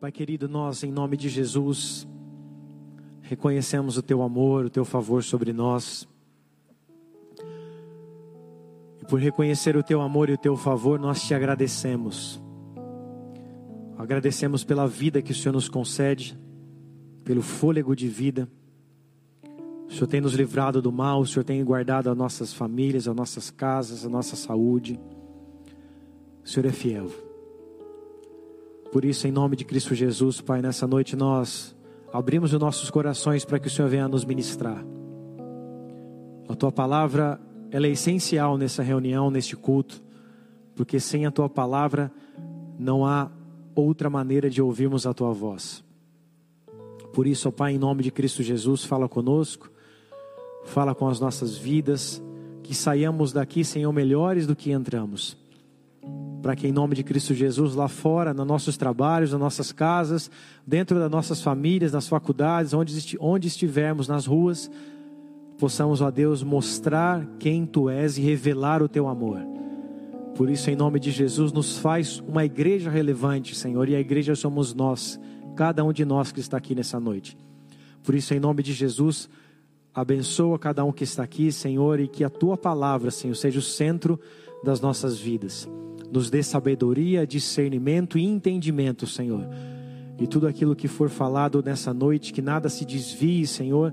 Pai querido, nós, em nome de Jesus, reconhecemos o Teu amor, o Teu favor sobre nós. E por reconhecer o Teu amor e o Teu favor, nós te agradecemos. Agradecemos pela vida que o Senhor nos concede, pelo fôlego de vida. O Senhor tem nos livrado do mal, o Senhor tem guardado as nossas famílias, as nossas casas, a nossa saúde. O Senhor é fiel. Por isso, em nome de Cristo Jesus, Pai, nessa noite nós abrimos os nossos corações para que o Senhor venha nos ministrar. A tua palavra, ela é essencial nessa reunião, neste culto, porque sem a tua palavra não há outra maneira de ouvirmos a tua voz. Por isso, Pai, em nome de Cristo Jesus, fala conosco, fala com as nossas vidas, que saiamos daqui, Senhor, melhores do que entramos para que em nome de Cristo Jesus, lá fora, nos nossos trabalhos, nas nossas casas, dentro das nossas famílias, nas faculdades, onde, onde estivermos, nas ruas, possamos, ó Deus, mostrar quem Tu és e revelar o Teu amor. Por isso, em nome de Jesus, nos faz uma igreja relevante, Senhor, e a igreja somos nós, cada um de nós que está aqui nessa noite. Por isso, em nome de Jesus, abençoa cada um que está aqui, Senhor, e que a Tua palavra, Senhor, seja o centro das nossas vidas nos dê sabedoria, discernimento e entendimento, Senhor. E tudo aquilo que for falado nessa noite, que nada se desvie, Senhor,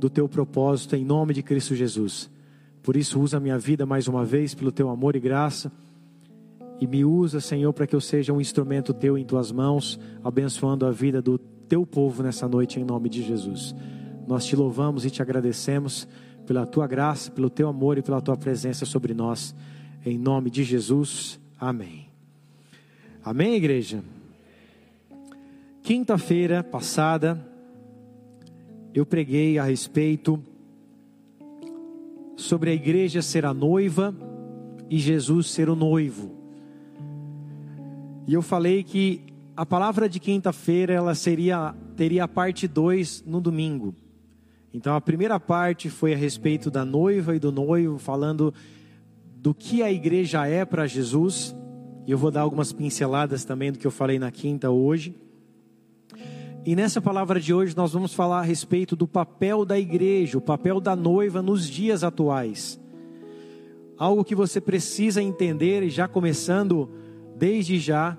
do teu propósito, em nome de Cristo Jesus. Por isso, usa a minha vida mais uma vez, pelo teu amor e graça. E me usa, Senhor, para que eu seja um instrumento teu em tuas mãos, abençoando a vida do teu povo nessa noite, em nome de Jesus. Nós te louvamos e te agradecemos pela tua graça, pelo teu amor e pela tua presença sobre nós. Em nome de Jesus, amém. Amém, igreja? Quinta-feira passada, eu preguei a respeito sobre a igreja ser a noiva e Jesus ser o noivo. E eu falei que a palavra de quinta-feira ela seria teria a parte 2 no domingo. Então a primeira parte foi a respeito da noiva e do noivo, falando do que a igreja é para Jesus. E eu vou dar algumas pinceladas também do que eu falei na quinta hoje. E nessa palavra de hoje nós vamos falar a respeito do papel da igreja, o papel da noiva nos dias atuais. Algo que você precisa entender, e já começando desde já,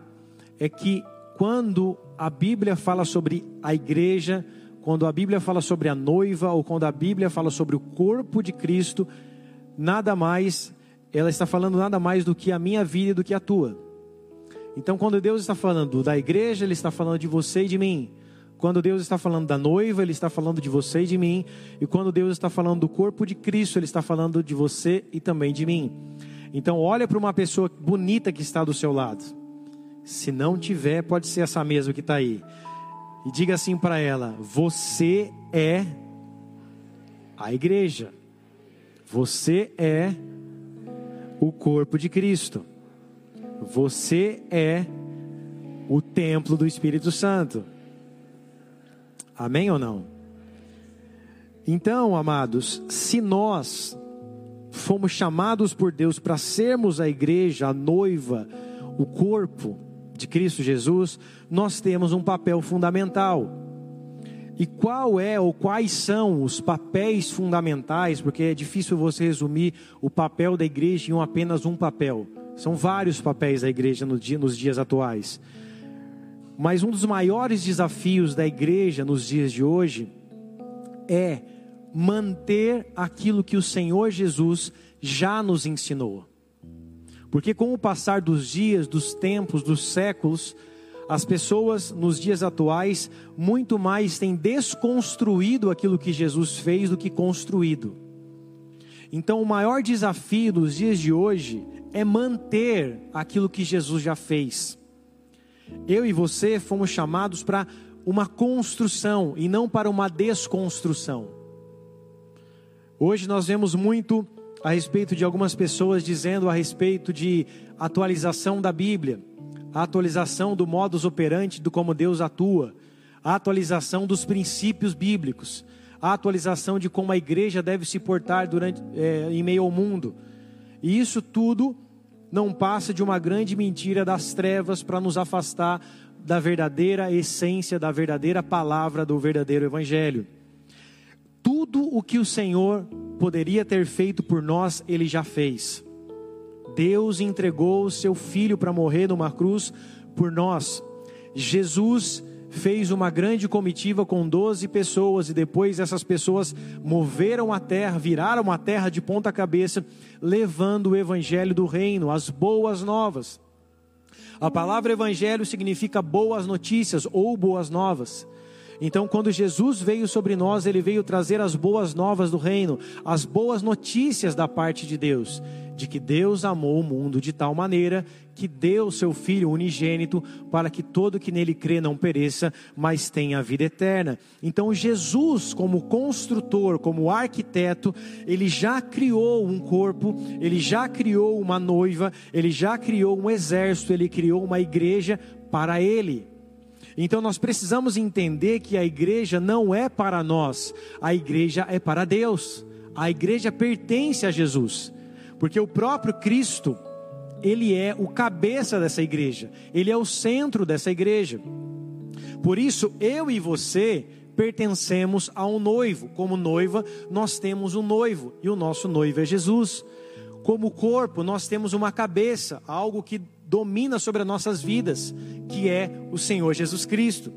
é que quando a Bíblia fala sobre a igreja, quando a Bíblia fala sobre a noiva, ou quando a Bíblia fala sobre o corpo de Cristo, nada mais ela está falando nada mais do que a minha vida e do que a tua. Então, quando Deus está falando da igreja, Ele está falando de você e de mim. Quando Deus está falando da noiva, Ele está falando de você e de mim. E quando Deus está falando do corpo de Cristo, Ele está falando de você e também de mim. Então, olha para uma pessoa bonita que está do seu lado. Se não tiver, pode ser essa mesma que está aí. E diga assim para ela: Você é a igreja. Você é o corpo de Cristo. Você é o templo do Espírito Santo. Amém ou não? Então, amados, se nós fomos chamados por Deus para sermos a igreja, a noiva, o corpo de Cristo Jesus, nós temos um papel fundamental. E qual é ou quais são os papéis fundamentais? Porque é difícil você resumir o papel da igreja em apenas um papel. São vários papéis da igreja no dia, nos dias atuais. Mas um dos maiores desafios da igreja nos dias de hoje é manter aquilo que o Senhor Jesus já nos ensinou. Porque com o passar dos dias, dos tempos, dos séculos, as pessoas nos dias atuais muito mais têm desconstruído aquilo que Jesus fez do que construído. Então, o maior desafio dos dias de hoje é manter aquilo que Jesus já fez. Eu e você fomos chamados para uma construção e não para uma desconstrução. Hoje nós vemos muito a respeito de algumas pessoas dizendo a respeito de atualização da Bíblia a atualização do modus operandi do como Deus atua, a atualização dos princípios bíblicos, a atualização de como a igreja deve se portar durante, é, em meio ao mundo. E isso tudo não passa de uma grande mentira das trevas para nos afastar da verdadeira essência, da verdadeira palavra do verdadeiro Evangelho. Tudo o que o Senhor poderia ter feito por nós, Ele já fez. Deus entregou o seu Filho para morrer numa cruz por nós. Jesus fez uma grande comitiva com 12 pessoas e depois essas pessoas moveram a terra, viraram a terra de ponta cabeça, levando o evangelho do reino, as boas novas. A palavra evangelho significa boas notícias ou boas novas. Então, quando Jesus veio sobre nós, ele veio trazer as boas novas do reino, as boas notícias da parte de Deus de que Deus amou o mundo de tal maneira que deu seu Filho unigênito para que todo que nele crê não pereça, mas tenha a vida eterna. Então Jesus, como construtor, como arquiteto, ele já criou um corpo, ele já criou uma noiva, ele já criou um exército, ele criou uma igreja para ele. Então nós precisamos entender que a igreja não é para nós, a igreja é para Deus. A igreja pertence a Jesus. Porque o próprio Cristo, ele é o cabeça dessa igreja, ele é o centro dessa igreja. Por isso, eu e você pertencemos a um noivo. Como noiva, nós temos um noivo e o nosso noivo é Jesus. Como corpo, nós temos uma cabeça, algo que domina sobre as nossas vidas, que é o Senhor Jesus Cristo.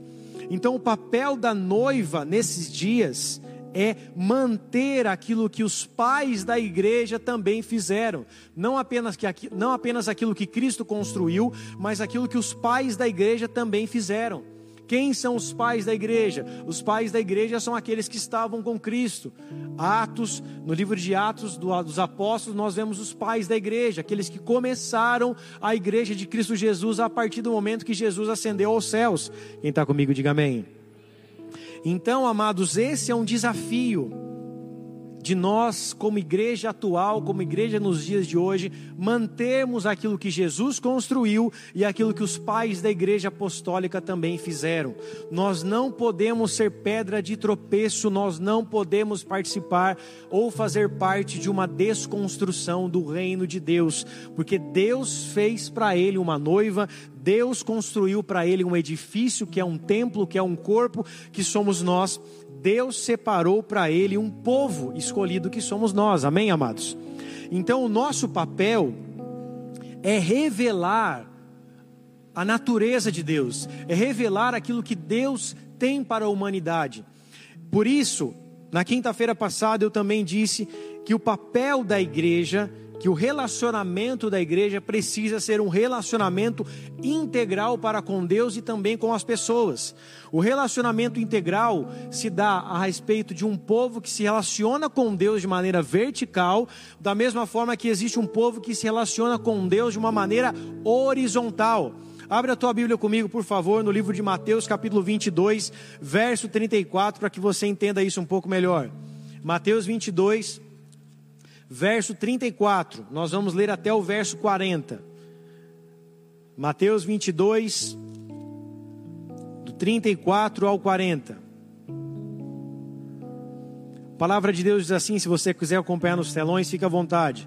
Então, o papel da noiva nesses dias é manter aquilo que os pais da igreja também fizeram. Não apenas, que, não apenas aquilo que Cristo construiu, mas aquilo que os pais da igreja também fizeram. Quem são os pais da igreja? Os pais da igreja são aqueles que estavam com Cristo. Atos, no livro de Atos dos Apóstolos, nós vemos os pais da igreja, aqueles que começaram a igreja de Cristo Jesus a partir do momento que Jesus ascendeu aos céus. Quem está comigo, diga amém. Então, amados, esse é um desafio de nós, como igreja atual, como igreja nos dias de hoje, mantermos aquilo que Jesus construiu e aquilo que os pais da igreja apostólica também fizeram. Nós não podemos ser pedra de tropeço, nós não podemos participar ou fazer parte de uma desconstrução do reino de Deus, porque Deus fez para ele uma noiva, Deus construiu para ele um edifício que é um templo, que é um corpo, que somos nós. Deus separou para ele um povo escolhido que somos nós. Amém, amados? Então, o nosso papel é revelar a natureza de Deus, é revelar aquilo que Deus tem para a humanidade. Por isso, na quinta-feira passada eu também disse que o papel da igreja que o relacionamento da igreja precisa ser um relacionamento integral para com Deus e também com as pessoas. O relacionamento integral se dá a respeito de um povo que se relaciona com Deus de maneira vertical, da mesma forma que existe um povo que se relaciona com Deus de uma maneira horizontal. Abre a tua Bíblia comigo, por favor, no livro de Mateus, capítulo 22, verso 34, para que você entenda isso um pouco melhor. Mateus 22, verso 34. Nós vamos ler até o verso 40. Mateus 22, do 34 ao 40. A palavra de Deus diz assim: se você quiser acompanhar nos telões, fique à vontade.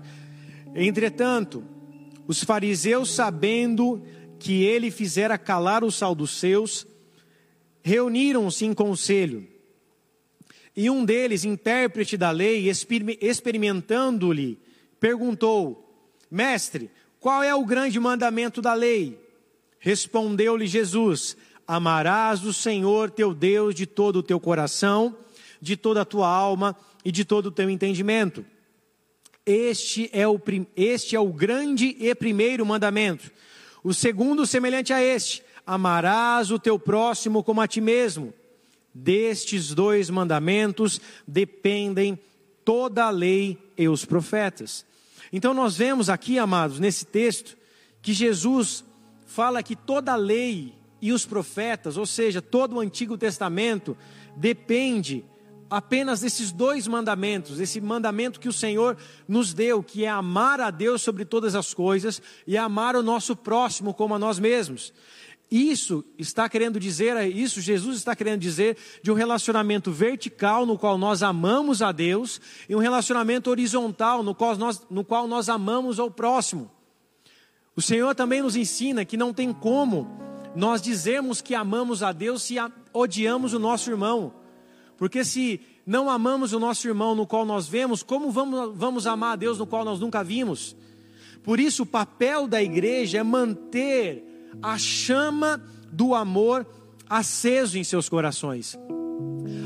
Entretanto, os fariseus, sabendo que ele fizera calar o sal dos seus, reuniram-se em conselho e um deles, intérprete da lei, experimentando-lhe, perguntou: Mestre, qual é o grande mandamento da lei? Respondeu-lhe Jesus: Amarás o Senhor teu Deus de todo o teu coração, de toda a tua alma e de todo o teu entendimento. Este é o, este é o grande e primeiro mandamento. O segundo, semelhante a este: Amarás o teu próximo como a ti mesmo. Destes dois mandamentos dependem toda a lei e os profetas. Então nós vemos aqui, amados, nesse texto, que Jesus fala que toda a lei e os profetas, ou seja, todo o Antigo Testamento, depende apenas desses dois mandamentos, esse mandamento que o Senhor nos deu, que é amar a Deus sobre todas as coisas e amar o nosso próximo como a nós mesmos. Isso está querendo dizer, isso Jesus está querendo dizer de um relacionamento vertical no qual nós amamos a Deus e um relacionamento horizontal no qual nós, no qual nós amamos ao próximo. O Senhor também nos ensina que não tem como nós dizermos que amamos a Deus se odiamos o nosso irmão. Porque se não amamos o nosso irmão no qual nós vemos, como vamos, vamos amar a Deus no qual nós nunca vimos? Por isso, o papel da igreja é manter a chama do amor aceso em seus corações.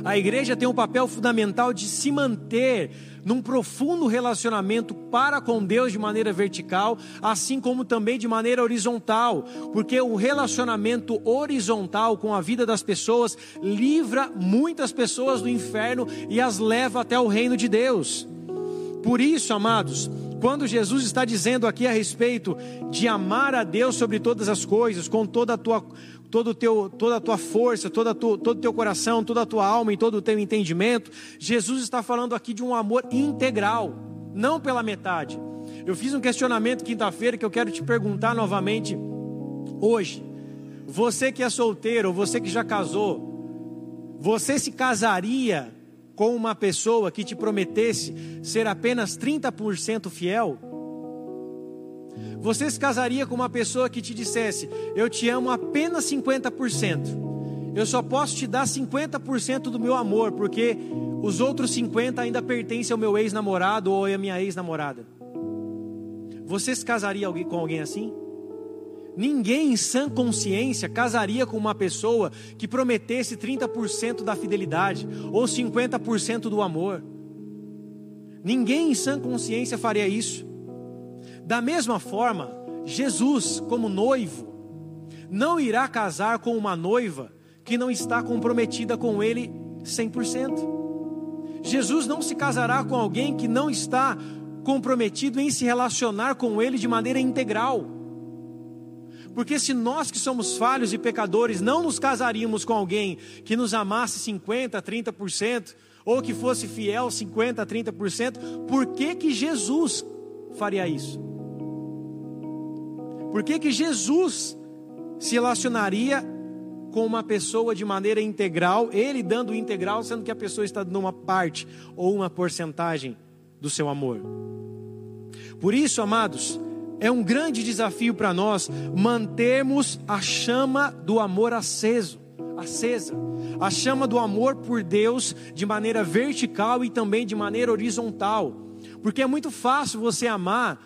A igreja tem um papel fundamental de se manter num profundo relacionamento para com Deus de maneira vertical, assim como também de maneira horizontal, porque o relacionamento horizontal com a vida das pessoas livra muitas pessoas do inferno e as leva até o reino de Deus. Por isso, amados, quando Jesus está dizendo aqui a respeito de amar a Deus sobre todas as coisas, com toda a tua todo teu, toda a tua força, toda tu, todo o teu coração, toda a tua alma e todo o teu entendimento. Jesus está falando aqui de um amor integral, não pela metade. Eu fiz um questionamento quinta-feira que eu quero te perguntar novamente hoje. Você que é solteiro, você que já casou, você se casaria com uma pessoa que te prometesse ser apenas 30% fiel? Você se casaria com uma pessoa que te dissesse: Eu te amo apenas 50%. Eu só posso te dar 50% do meu amor, porque os outros 50% ainda pertencem ao meu ex-namorado ou à minha ex-namorada. Você se casaria com alguém assim? Ninguém em sã consciência casaria com uma pessoa que prometesse 30% da fidelidade ou 50% do amor. Ninguém em sã consciência faria isso. Da mesma forma, Jesus, como noivo, não irá casar com uma noiva que não está comprometida com ele 100%. Jesus não se casará com alguém que não está comprometido em se relacionar com ele de maneira integral. Porque se nós que somos falhos e pecadores não nos casaríamos com alguém que nos amasse 50, 30%, ou que fosse fiel 50, 30%, por que que Jesus faria isso? Por que, que Jesus se relacionaria com uma pessoa de maneira integral, ele dando integral, sendo que a pessoa está dando uma parte ou uma porcentagem do seu amor? Por isso, amados, é um grande desafio para nós mantermos a chama do amor aceso, acesa, a chama do amor por Deus de maneira vertical e também de maneira horizontal, porque é muito fácil você amar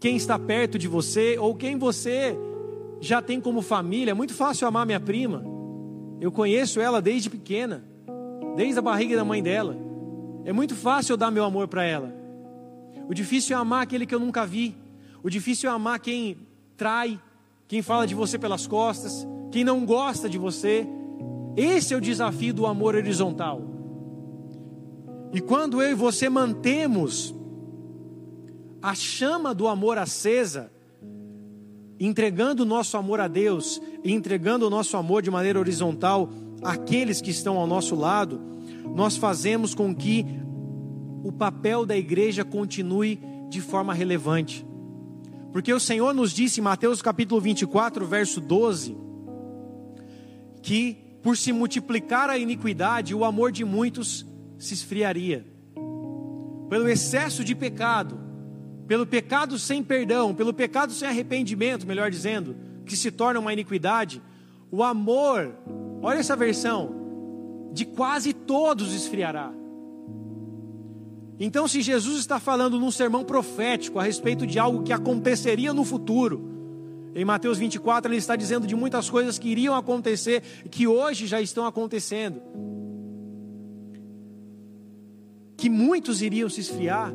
quem está perto de você ou quem você já tem como família. É muito fácil amar minha prima. Eu conheço ela desde pequena, desde a barriga da mãe dela. É muito fácil eu dar meu amor para ela. O difícil é amar aquele que eu nunca vi. O difícil é amar quem trai, quem fala de você pelas costas, quem não gosta de você. Esse é o desafio do amor horizontal. E quando eu e você mantemos a chama do amor acesa, entregando o nosso amor a Deus e entregando o nosso amor de maneira horizontal àqueles que estão ao nosso lado, nós fazemos com que o papel da igreja continue de forma relevante. Porque o Senhor nos disse em Mateus capítulo 24, verso 12, que por se multiplicar a iniquidade, o amor de muitos se esfriaria. Pelo excesso de pecado, pelo pecado sem perdão, pelo pecado sem arrependimento, melhor dizendo, que se torna uma iniquidade, o amor, olha essa versão, de quase todos esfriará. Então, se Jesus está falando num sermão profético a respeito de algo que aconteceria no futuro, em Mateus 24 ele está dizendo de muitas coisas que iriam acontecer, que hoje já estão acontecendo, que muitos iriam se esfriar,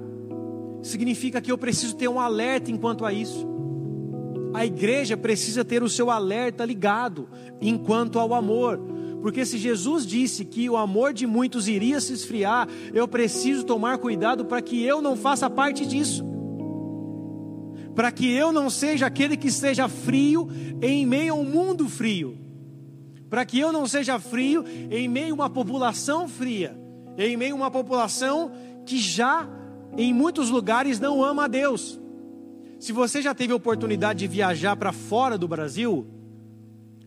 significa que eu preciso ter um alerta enquanto a isso. A igreja precisa ter o seu alerta ligado enquanto ao amor. Porque se Jesus disse que o amor de muitos iria se esfriar, eu preciso tomar cuidado para que eu não faça parte disso. Para que eu não seja aquele que seja frio em meio a um mundo frio. Para que eu não seja frio em meio a uma população fria. Em meio a uma população que já em muitos lugares não ama a Deus. Se você já teve oportunidade de viajar para fora do Brasil,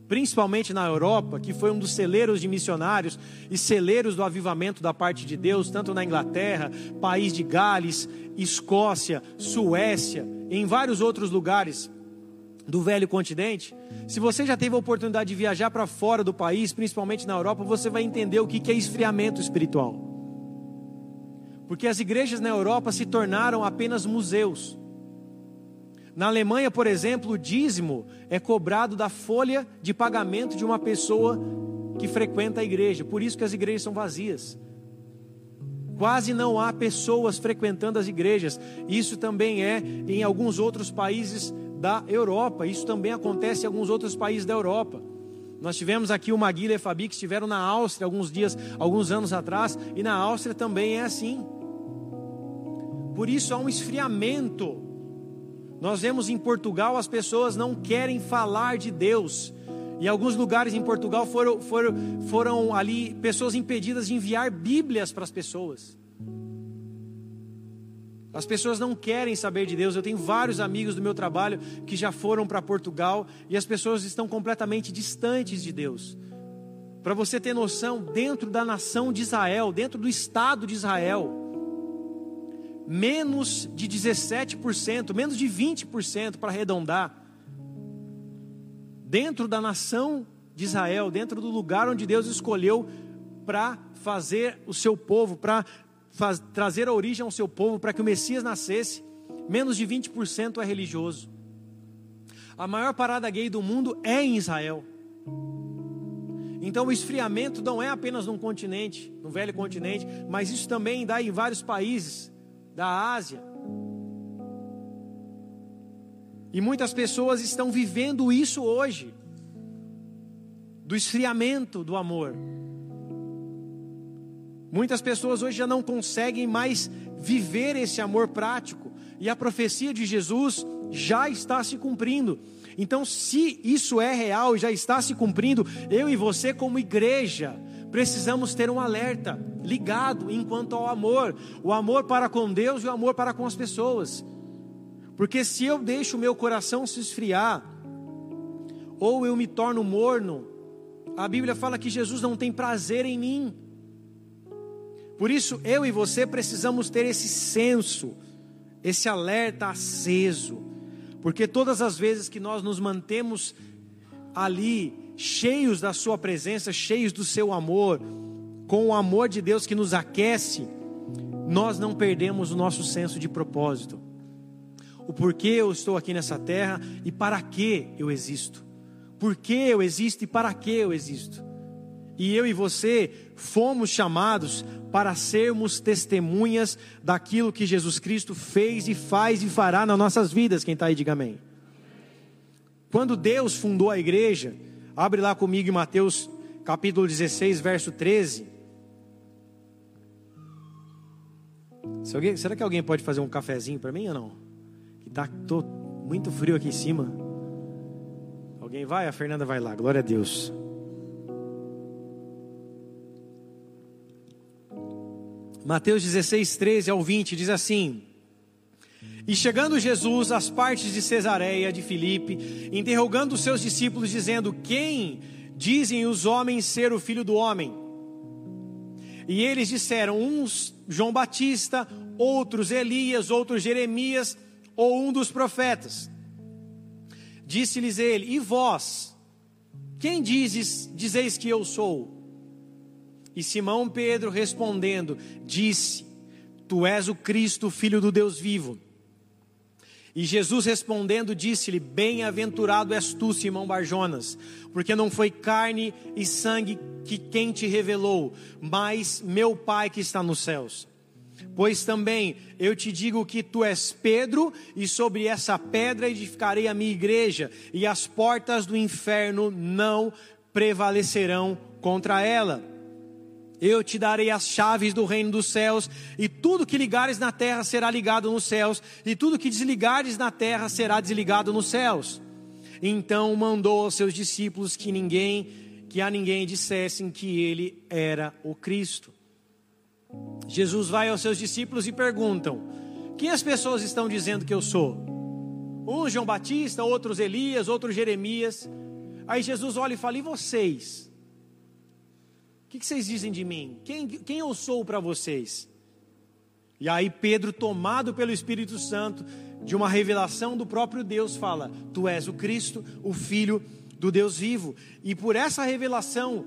principalmente na Europa, que foi um dos celeiros de missionários e celeiros do avivamento da parte de Deus, tanto na Inglaterra, país de Gales, Escócia, Suécia, em vários outros lugares. do velho continente, se você já teve a oportunidade de viajar para fora do país, principalmente na Europa, você vai entender o que é esfriamento espiritual. Porque as igrejas na Europa se tornaram apenas museus. Na Alemanha, por exemplo, o dízimo é cobrado da folha de pagamento de uma pessoa que frequenta a igreja. Por isso que as igrejas são vazias. Quase não há pessoas frequentando as igrejas. Isso também é em alguns outros países da Europa. Isso também acontece em alguns outros países da Europa. Nós tivemos aqui o Maguila e a Fabi que estiveram na Áustria alguns dias, alguns anos atrás, e na Áustria também é assim. Por isso há um esfriamento. Nós vemos em Portugal as pessoas não querem falar de Deus. Em alguns lugares em Portugal foram, foram, foram ali pessoas impedidas de enviar Bíblias para as pessoas. As pessoas não querem saber de Deus. Eu tenho vários amigos do meu trabalho que já foram para Portugal e as pessoas estão completamente distantes de Deus. Para você ter noção, dentro da nação de Israel, dentro do estado de Israel, menos de 17%, menos de 20% para arredondar, dentro da nação de Israel, dentro do lugar onde Deus escolheu para fazer o seu povo, para trazer a origem ao seu povo para que o Messias nascesse, menos de 20% é religioso. A maior parada gay do mundo é em Israel. Então o esfriamento não é apenas num continente, no velho continente, mas isso também dá em vários países da Ásia. E muitas pessoas estão vivendo isso hoje, do esfriamento do amor. Muitas pessoas hoje já não conseguem mais viver esse amor prático, e a profecia de Jesus já está se cumprindo. Então, se isso é real e já está se cumprindo, eu e você, como igreja, precisamos ter um alerta ligado enquanto ao amor, o amor para com Deus e o amor para com as pessoas. Porque se eu deixo o meu coração se esfriar, ou eu me torno morno, a Bíblia fala que Jesus não tem prazer em mim. Por isso, eu e você precisamos ter esse senso, esse alerta aceso, porque todas as vezes que nós nos mantemos ali, cheios da Sua presença, cheios do Seu amor, com o amor de Deus que nos aquece, nós não perdemos o nosso senso de propósito. O porquê eu estou aqui nessa terra e para que eu existo. Por que eu existo e para que eu existo. E eu e você fomos chamados para sermos testemunhas daquilo que Jesus Cristo fez e faz e fará nas nossas vidas. Quem está aí, diga amém. Quando Deus fundou a igreja, abre lá comigo em Mateus capítulo 16, verso 13. Alguém, será que alguém pode fazer um cafezinho para mim ou não? Que tá tô muito frio aqui em cima. Alguém vai? A Fernanda vai lá. Glória a Deus. Mateus 16, 13 ao 20 diz assim: E chegando Jesus às partes de Cesareia de Filipe, interrogando os seus discípulos, dizendo: Quem dizem os homens ser o filho do homem? E eles disseram: uns João Batista, outros Elias, outros Jeremias, ou um dos profetas. Disse-lhes ele: E vós, quem dizes, dizeis que eu sou? E Simão Pedro respondendo, disse: Tu és o Cristo, filho do Deus vivo. E Jesus respondendo, disse-lhe: Bem-aventurado és tu, Simão Barjonas, porque não foi carne e sangue que quem te revelou, mas meu Pai que está nos céus. Pois também eu te digo que tu és Pedro, e sobre essa pedra edificarei a minha igreja, e as portas do inferno não prevalecerão contra ela. Eu te darei as chaves do reino dos céus, e tudo que ligares na terra será ligado nos céus, e tudo que desligares na terra será desligado nos céus. Então mandou aos seus discípulos que ninguém, que a ninguém dissessem que ele era o Cristo. Jesus vai aos seus discípulos e perguntam: Quem as pessoas estão dizendo que eu sou? Uns João Batista, outros Elias, outros Jeremias. Aí Jesus olha e fala: E vocês? O que, vocês dizem de mim? Quem, quem eu sou para vocês? E aí Pedro, tomado pelo Espírito Santo, de uma revelação do próprio Deus, fala: Tu és o Cristo, o Filho do Deus vivo. E por essa revelação,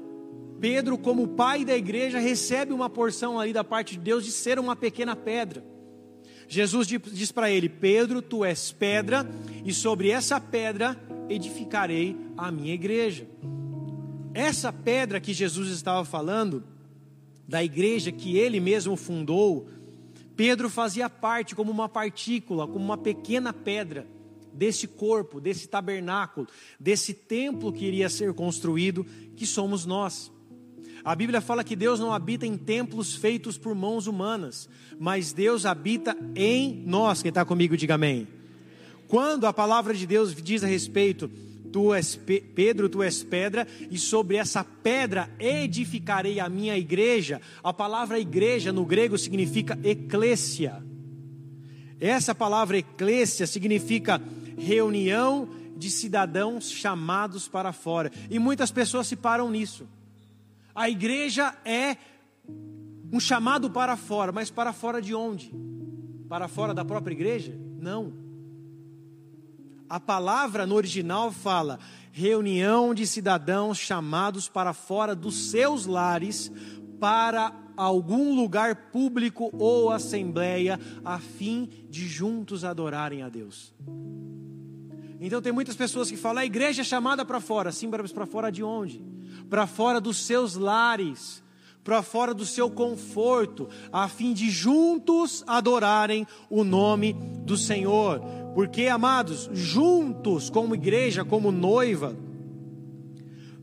Pedro, como pai da igreja, recebe uma porção ali da parte de Deus de ser uma pequena pedra. Jesus diz para ele: Pedro, tu és pedra, e sobre essa pedra edificarei a minha igreja. Essa pedra que Jesus estava falando, da igreja que ele mesmo fundou, Pedro fazia parte como uma partícula, como uma pequena pedra desse corpo, desse tabernáculo, desse templo que iria ser construído, que somos nós. A Bíblia fala que Deus não habita em templos feitos por mãos humanas, mas Deus habita em nós. Quem está comigo, diga amém. Quando a palavra de Deus diz a respeito Tu és Pedro, tu és pedra, e sobre essa pedra edificarei a minha igreja. A palavra igreja no grego significa eclésia. Essa palavra eclésia significa reunião de cidadãos chamados para fora. E muitas pessoas se param nisso. A igreja é um chamado para fora, mas para fora de onde? Para fora da própria igreja? Não. A palavra no original fala reunião de cidadãos chamados para fora dos seus lares para algum lugar público ou assembleia a fim de juntos adorarem a Deus. Então tem muitas pessoas que falam a igreja é chamada para fora, sim, para fora de onde? Para fora dos seus lares, para fora do seu conforto, a fim de juntos adorarem o nome do Senhor. Porque, amados, juntos como igreja, como noiva,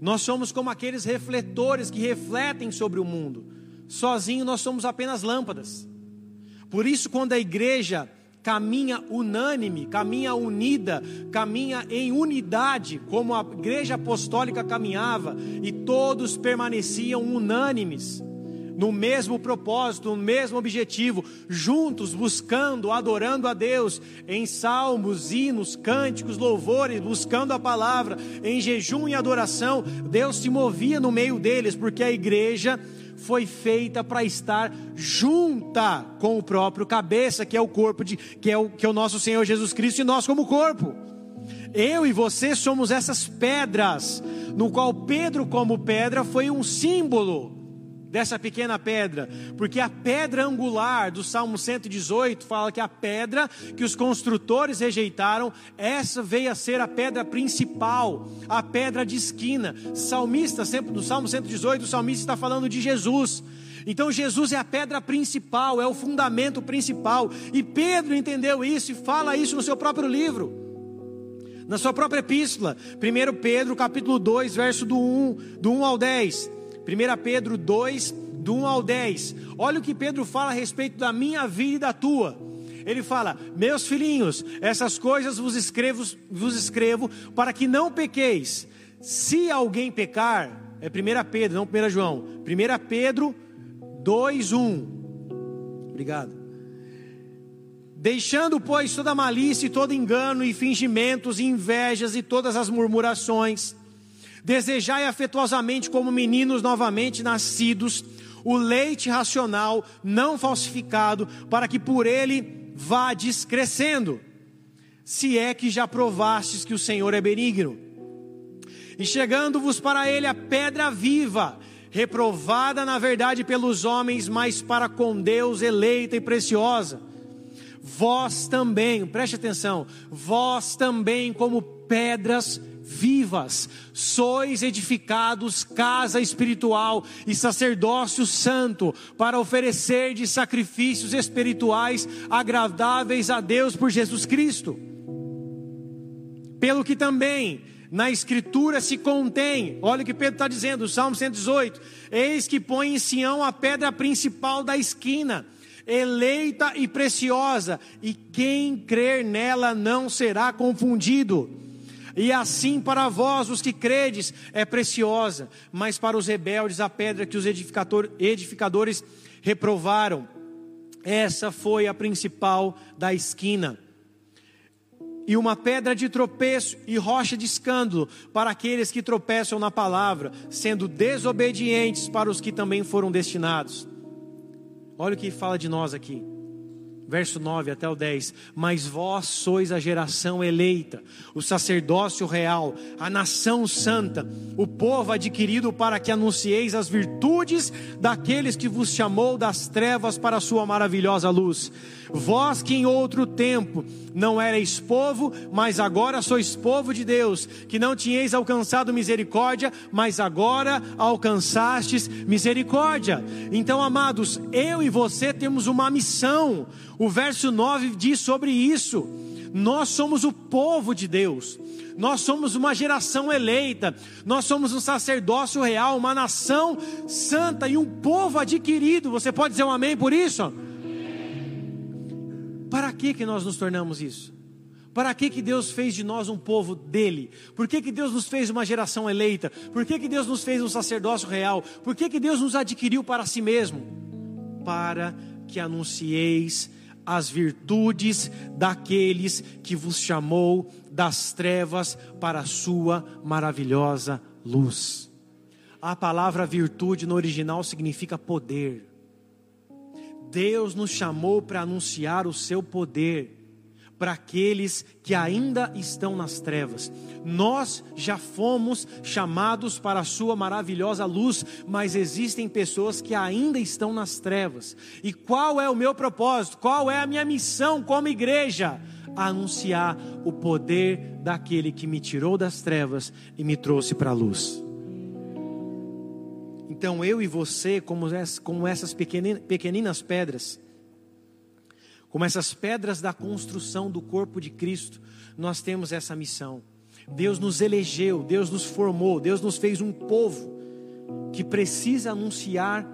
nós somos como aqueles refletores que refletem sobre o mundo. Sozinho nós somos apenas lâmpadas. Por isso, quando a igreja caminha unânime, caminha unida, caminha em unidade, como a igreja apostólica caminhava, e todos permaneciam unânimes, no mesmo propósito, no mesmo objetivo, juntos buscando, adorando a Deus, em salmos, hinos, cânticos, louvores, buscando a palavra, em jejum e adoração, Deus se movia no meio deles, porque a igreja foi feita para estar junta com o próprio cabeça, que é o corpo de que é o que é o nosso Senhor Jesus Cristo e nós como corpo. Eu e você somos essas pedras, no qual Pedro como pedra foi um símbolo dessa pequena pedra, porque a pedra angular do Salmo 118 fala que a pedra que os construtores rejeitaram, essa veio a ser a pedra principal, a pedra de esquina. Salmista, sempre no Salmo 118, o salmista está falando de Jesus. Então Jesus é a pedra principal, é o fundamento principal, e Pedro entendeu isso e fala isso no seu próprio livro na sua própria epístola, 1 Pedro capítulo 2, verso do 1, do 1 ao 10. 1 Pedro 2, do 1 ao 10. Olha o que Pedro fala a respeito da minha vida e da tua. Ele fala: Meus filhinhos, essas coisas vos escrevo, vos escrevo para que não pequeis. Se alguém pecar, é 1 Pedro, não 1 João. 1 Pedro 2, 1. Obrigado. Deixando, pois, toda malícia e todo engano e fingimentos e invejas e todas as murmurações Desejai afetuosamente como meninos novamente nascidos o leite racional, não falsificado, para que por ele vá descrescendo, se é que já provastes que o Senhor é benigno. E chegando-vos para ele a pedra viva, reprovada na verdade pelos homens, mas para com Deus eleita e preciosa. Vós também, preste atenção, vós também, como pedras vivas, sois edificados casa espiritual e sacerdócio santo, para oferecer de sacrifícios espirituais agradáveis a Deus por Jesus Cristo. Pelo que também na Escritura se contém, olha o que Pedro está dizendo, o Salmo 118: Eis que põe em Sião a pedra principal da esquina, eleita e preciosa, e quem crer nela não será confundido. E assim para vós, os que credes, é preciosa, mas para os rebeldes a pedra que os edificadores reprovaram. Essa foi a principal da esquina. E uma pedra de tropeço e rocha de escândalo para aqueles que tropeçam na palavra, sendo desobedientes para os que também foram destinados. Olha o que fala de nós aqui. Verso 9 até o 10. Mas vós sois a geração eleita, o sacerdócio real, a nação santa, o povo adquirido para que anuncieis as virtudes daqueles que vos chamou das trevas para a sua maravilhosa luz. Vós que em outro tempo não erais povo, mas agora sois povo de Deus, que não tinhais alcançado misericórdia, mas agora alcançastes misericórdia. Então, amados, eu e você temos uma missão. O verso 9 diz sobre isso. Nós somos o povo de Deus. Nós somos uma geração eleita, nós somos um sacerdócio real, uma nação santa e um povo adquirido. Você pode dizer um amém por isso? Para que, que nós nos tornamos isso? Para que, que Deus fez de nós um povo dele? Por que, que Deus nos fez uma geração eleita? Por que, que Deus nos fez um sacerdócio real? Por que, que Deus nos adquiriu para si mesmo? Para que anuncieis as virtudes daqueles que vos chamou das trevas para a sua maravilhosa luz. A palavra virtude no original significa poder. Deus nos chamou para anunciar o seu poder para aqueles que ainda estão nas trevas. Nós já fomos chamados para a sua maravilhosa luz, mas existem pessoas que ainda estão nas trevas. E qual é o meu propósito? Qual é a minha missão como igreja? Anunciar o poder daquele que me tirou das trevas e me trouxe para a luz. Então eu e você, como, essas pequeninas pedras, como essas pedras da construção do corpo de Cristo, nós temos essa missão. Deus nos elegeu, Deus nos formou, Deus nos fez um povo que precisa anunciar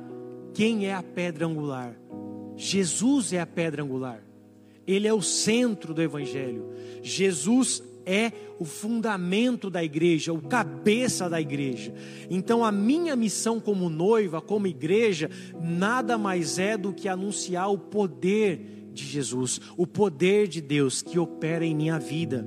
quem é a pedra angular. Jesus é a pedra angular. Ele é o centro do evangelho. Jesus é o fundamento da igreja, o cabeça da igreja. Então, a minha missão como noiva, como igreja, nada mais é do que anunciar o poder de Jesus, o poder de Deus que opera em minha vida.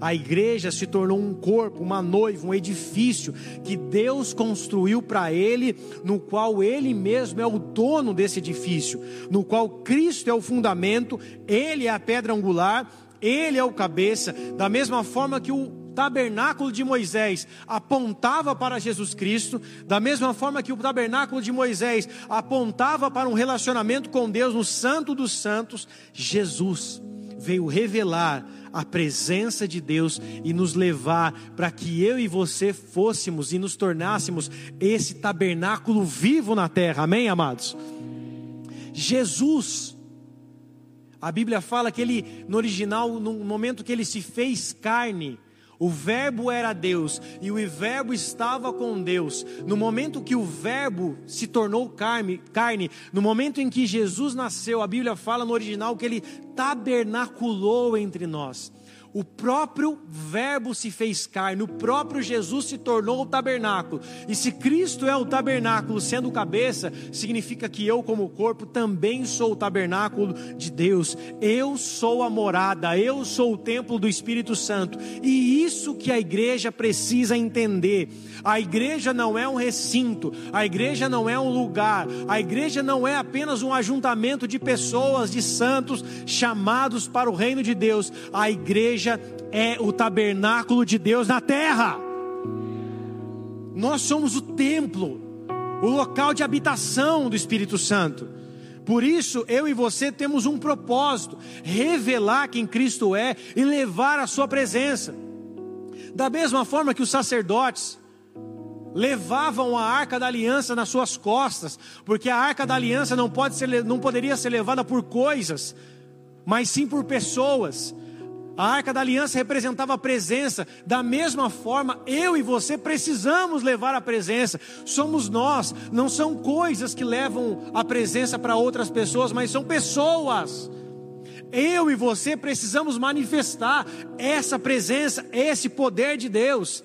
A igreja se tornou um corpo, uma noiva, um edifício que Deus construiu para Ele, no qual Ele mesmo é o dono desse edifício, no qual Cristo é o fundamento, Ele é a pedra angular ele é o cabeça, da mesma forma que o tabernáculo de Moisés apontava para Jesus Cristo, da mesma forma que o tabernáculo de Moisés apontava para um relacionamento com Deus no Santo dos Santos, Jesus veio revelar a presença de Deus e nos levar para que eu e você fôssemos e nos tornássemos esse tabernáculo vivo na terra, amém, amados? Jesus a Bíblia fala que ele, no original, no momento que ele se fez carne, o Verbo era Deus e o Verbo estava com Deus. No momento que o Verbo se tornou carne, carne, no momento em que Jesus nasceu, a Bíblia fala no original que ele tabernaculou entre nós o próprio Verbo se fez carne, o próprio Jesus se tornou o tabernáculo. E se Cristo é o tabernáculo, sendo cabeça, significa que eu, como corpo, também sou o tabernáculo de Deus. Eu sou a morada, eu sou o templo do Espírito Santo. E isso que a igreja precisa entender. A igreja não é um recinto, a igreja não é um lugar, a igreja não é apenas um ajuntamento de pessoas, de santos chamados para o reino de Deus. A igreja é o tabernáculo de Deus na terra. Nós somos o templo, o local de habitação do Espírito Santo. Por isso, eu e você temos um propósito: revelar quem Cristo é e levar a Sua presença. Da mesma forma que os sacerdotes, levavam a arca da aliança nas suas costas, porque a arca da aliança não, pode ser, não poderia ser levada por coisas, mas sim por pessoas. A arca da aliança representava a presença, da mesma forma, eu e você precisamos levar a presença, somos nós, não são coisas que levam a presença para outras pessoas, mas são pessoas. Eu e você precisamos manifestar essa presença, esse poder de Deus.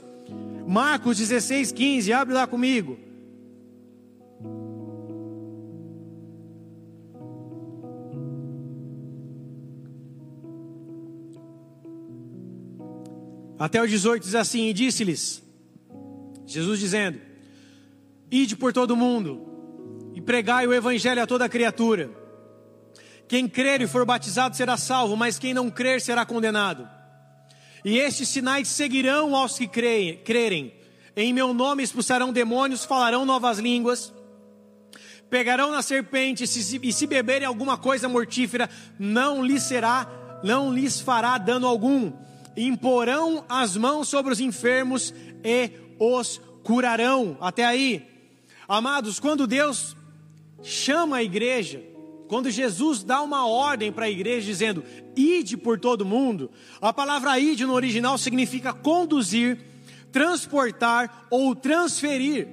Marcos 16, 15, abre lá comigo. Até o 18 diz assim: E disse-lhes, Jesus dizendo: Ide por todo o mundo e pregai o evangelho a toda criatura. Quem crer e for batizado será salvo, mas quem não crer será condenado. E estes sinais seguirão aos que creem, crerem. Em meu nome expulsarão demônios, falarão novas línguas, pegarão na serpente, e se beberem alguma coisa mortífera, não lhes será, não lhes fará dano algum. Imporão as mãos sobre os enfermos e os curarão. Até aí, amados, quando Deus chama a igreja, quando Jesus dá uma ordem para a igreja dizendo: "Ide por todo mundo", a palavra ide no original significa conduzir, transportar ou transferir.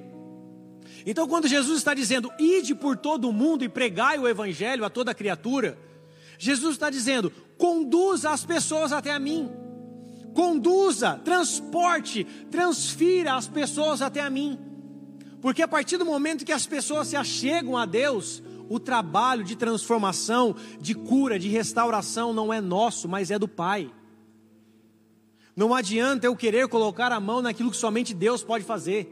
Então, quando Jesus está dizendo: "Ide por todo mundo e pregai o evangelho a toda criatura", Jesus está dizendo: "Conduza as pessoas até a mim" conduza, transporte, transfira as pessoas até a mim. Porque a partir do momento que as pessoas se achegam a Deus, o trabalho de transformação, de cura, de restauração não é nosso, mas é do Pai. Não adianta eu querer colocar a mão naquilo que somente Deus pode fazer.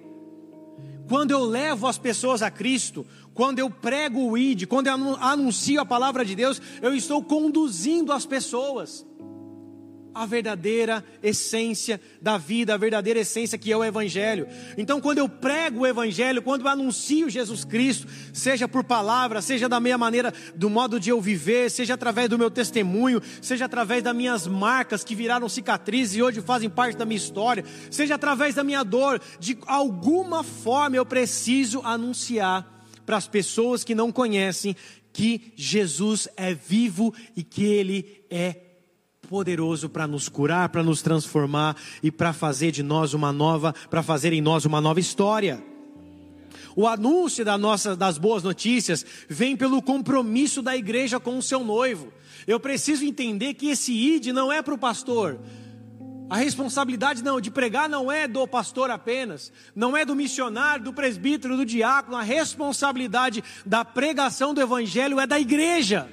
Quando eu levo as pessoas a Cristo, quando eu prego o ID, quando eu anuncio a palavra de Deus, eu estou conduzindo as pessoas a verdadeira essência da vida, a verdadeira essência que é o Evangelho. Então, quando eu prego o Evangelho, quando eu anuncio Jesus Cristo, seja por palavra, seja da minha maneira, do modo de eu viver, seja através do meu testemunho, seja através das minhas marcas que viraram cicatrizes e hoje fazem parte da minha história, seja através da minha dor, de alguma forma eu preciso anunciar para as pessoas que não conhecem que Jesus é vivo e que Ele é poderoso para nos curar, para nos transformar e para fazer de nós uma nova, para fazer em nós uma nova história. O anúncio da nossa, das boas notícias vem pelo compromisso da igreja com o seu noivo. Eu preciso entender que esse id não é para o pastor. A responsabilidade não de pregar não é do pastor apenas, não é do missionário, do presbítero, do diácono. A responsabilidade da pregação do evangelho é da igreja.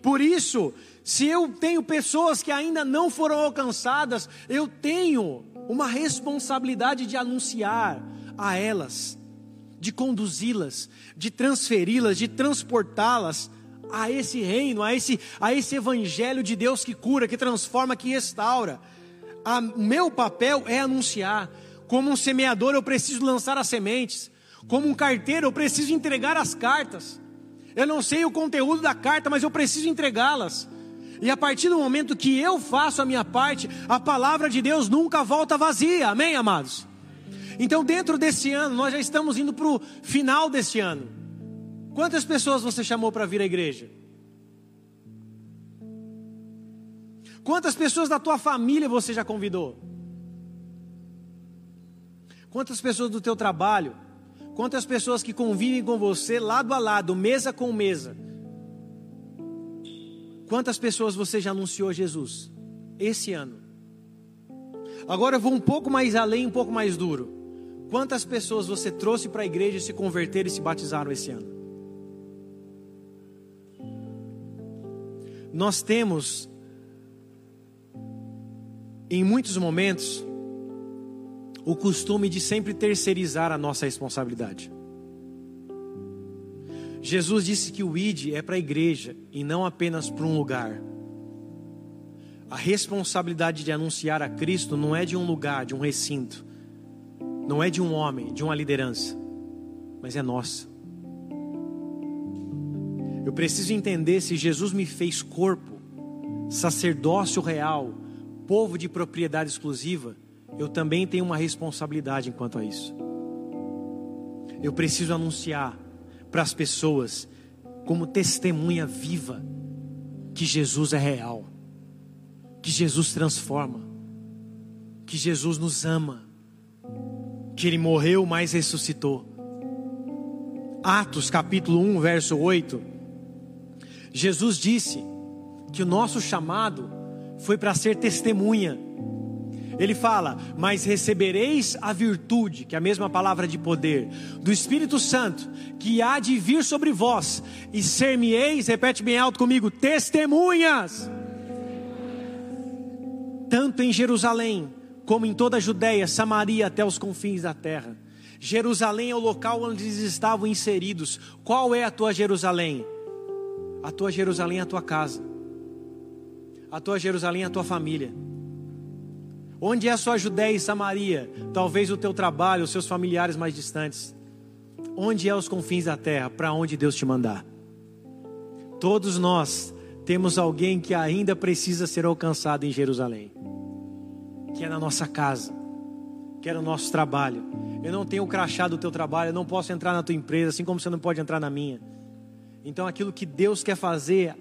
Por isso, se eu tenho pessoas que ainda não foram alcançadas, eu tenho uma responsabilidade de anunciar a elas, de conduzi-las, de transferi-las, de transportá-las a esse reino, a esse, a esse evangelho de Deus que cura, que transforma, que restaura. O meu papel é anunciar. Como um semeador, eu preciso lançar as sementes. Como um carteiro, eu preciso entregar as cartas. Eu não sei o conteúdo da carta, mas eu preciso entregá-las. E a partir do momento que eu faço a minha parte, a palavra de Deus nunca volta vazia. Amém, amados? Então, dentro desse ano, nós já estamos indo para o final desse ano. Quantas pessoas você chamou para vir à igreja? Quantas pessoas da tua família você já convidou? Quantas pessoas do teu trabalho? Quantas pessoas que convivem com você lado a lado, mesa com mesa? Quantas pessoas você já anunciou Jesus esse ano? Agora eu vou um pouco mais além, um pouco mais duro. Quantas pessoas você trouxe para a igreja se converter e se batizaram esse ano? Nós temos, em muitos momentos, o costume de sempre terceirizar a nossa responsabilidade. Jesus disse que o ID é para a igreja e não apenas para um lugar. A responsabilidade de anunciar a Cristo não é de um lugar, de um recinto, não é de um homem, de uma liderança, mas é nossa. Eu preciso entender se Jesus me fez corpo, sacerdócio real, povo de propriedade exclusiva, eu também tenho uma responsabilidade enquanto a isso. Eu preciso anunciar para as pessoas como testemunha viva que Jesus é real, que Jesus transforma, que Jesus nos ama, que Ele morreu, mas ressuscitou. Atos capítulo 1, verso 8. Jesus disse que o nosso chamado foi para ser testemunha ele fala: Mas recebereis a virtude, que é a mesma palavra de poder, do Espírito Santo, que há de vir sobre vós, e ser-me-eis, repete bem alto comigo, testemunhas, tanto em Jerusalém, como em toda a Judéia, Samaria, até os confins da terra. Jerusalém é o local onde eles estavam inseridos. Qual é a tua Jerusalém? A tua Jerusalém é a tua casa. A tua Jerusalém é a tua família. Onde é a sua Judéia e Samaria? Talvez o teu trabalho, os seus familiares mais distantes. Onde é os confins da terra? Para onde Deus te mandar. Todos nós temos alguém que ainda precisa ser alcançado em Jerusalém, que é na nossa casa, que é no nosso trabalho. Eu não tenho o crachá do teu trabalho, eu não posso entrar na tua empresa, assim como você não pode entrar na minha. Então, aquilo que Deus quer fazer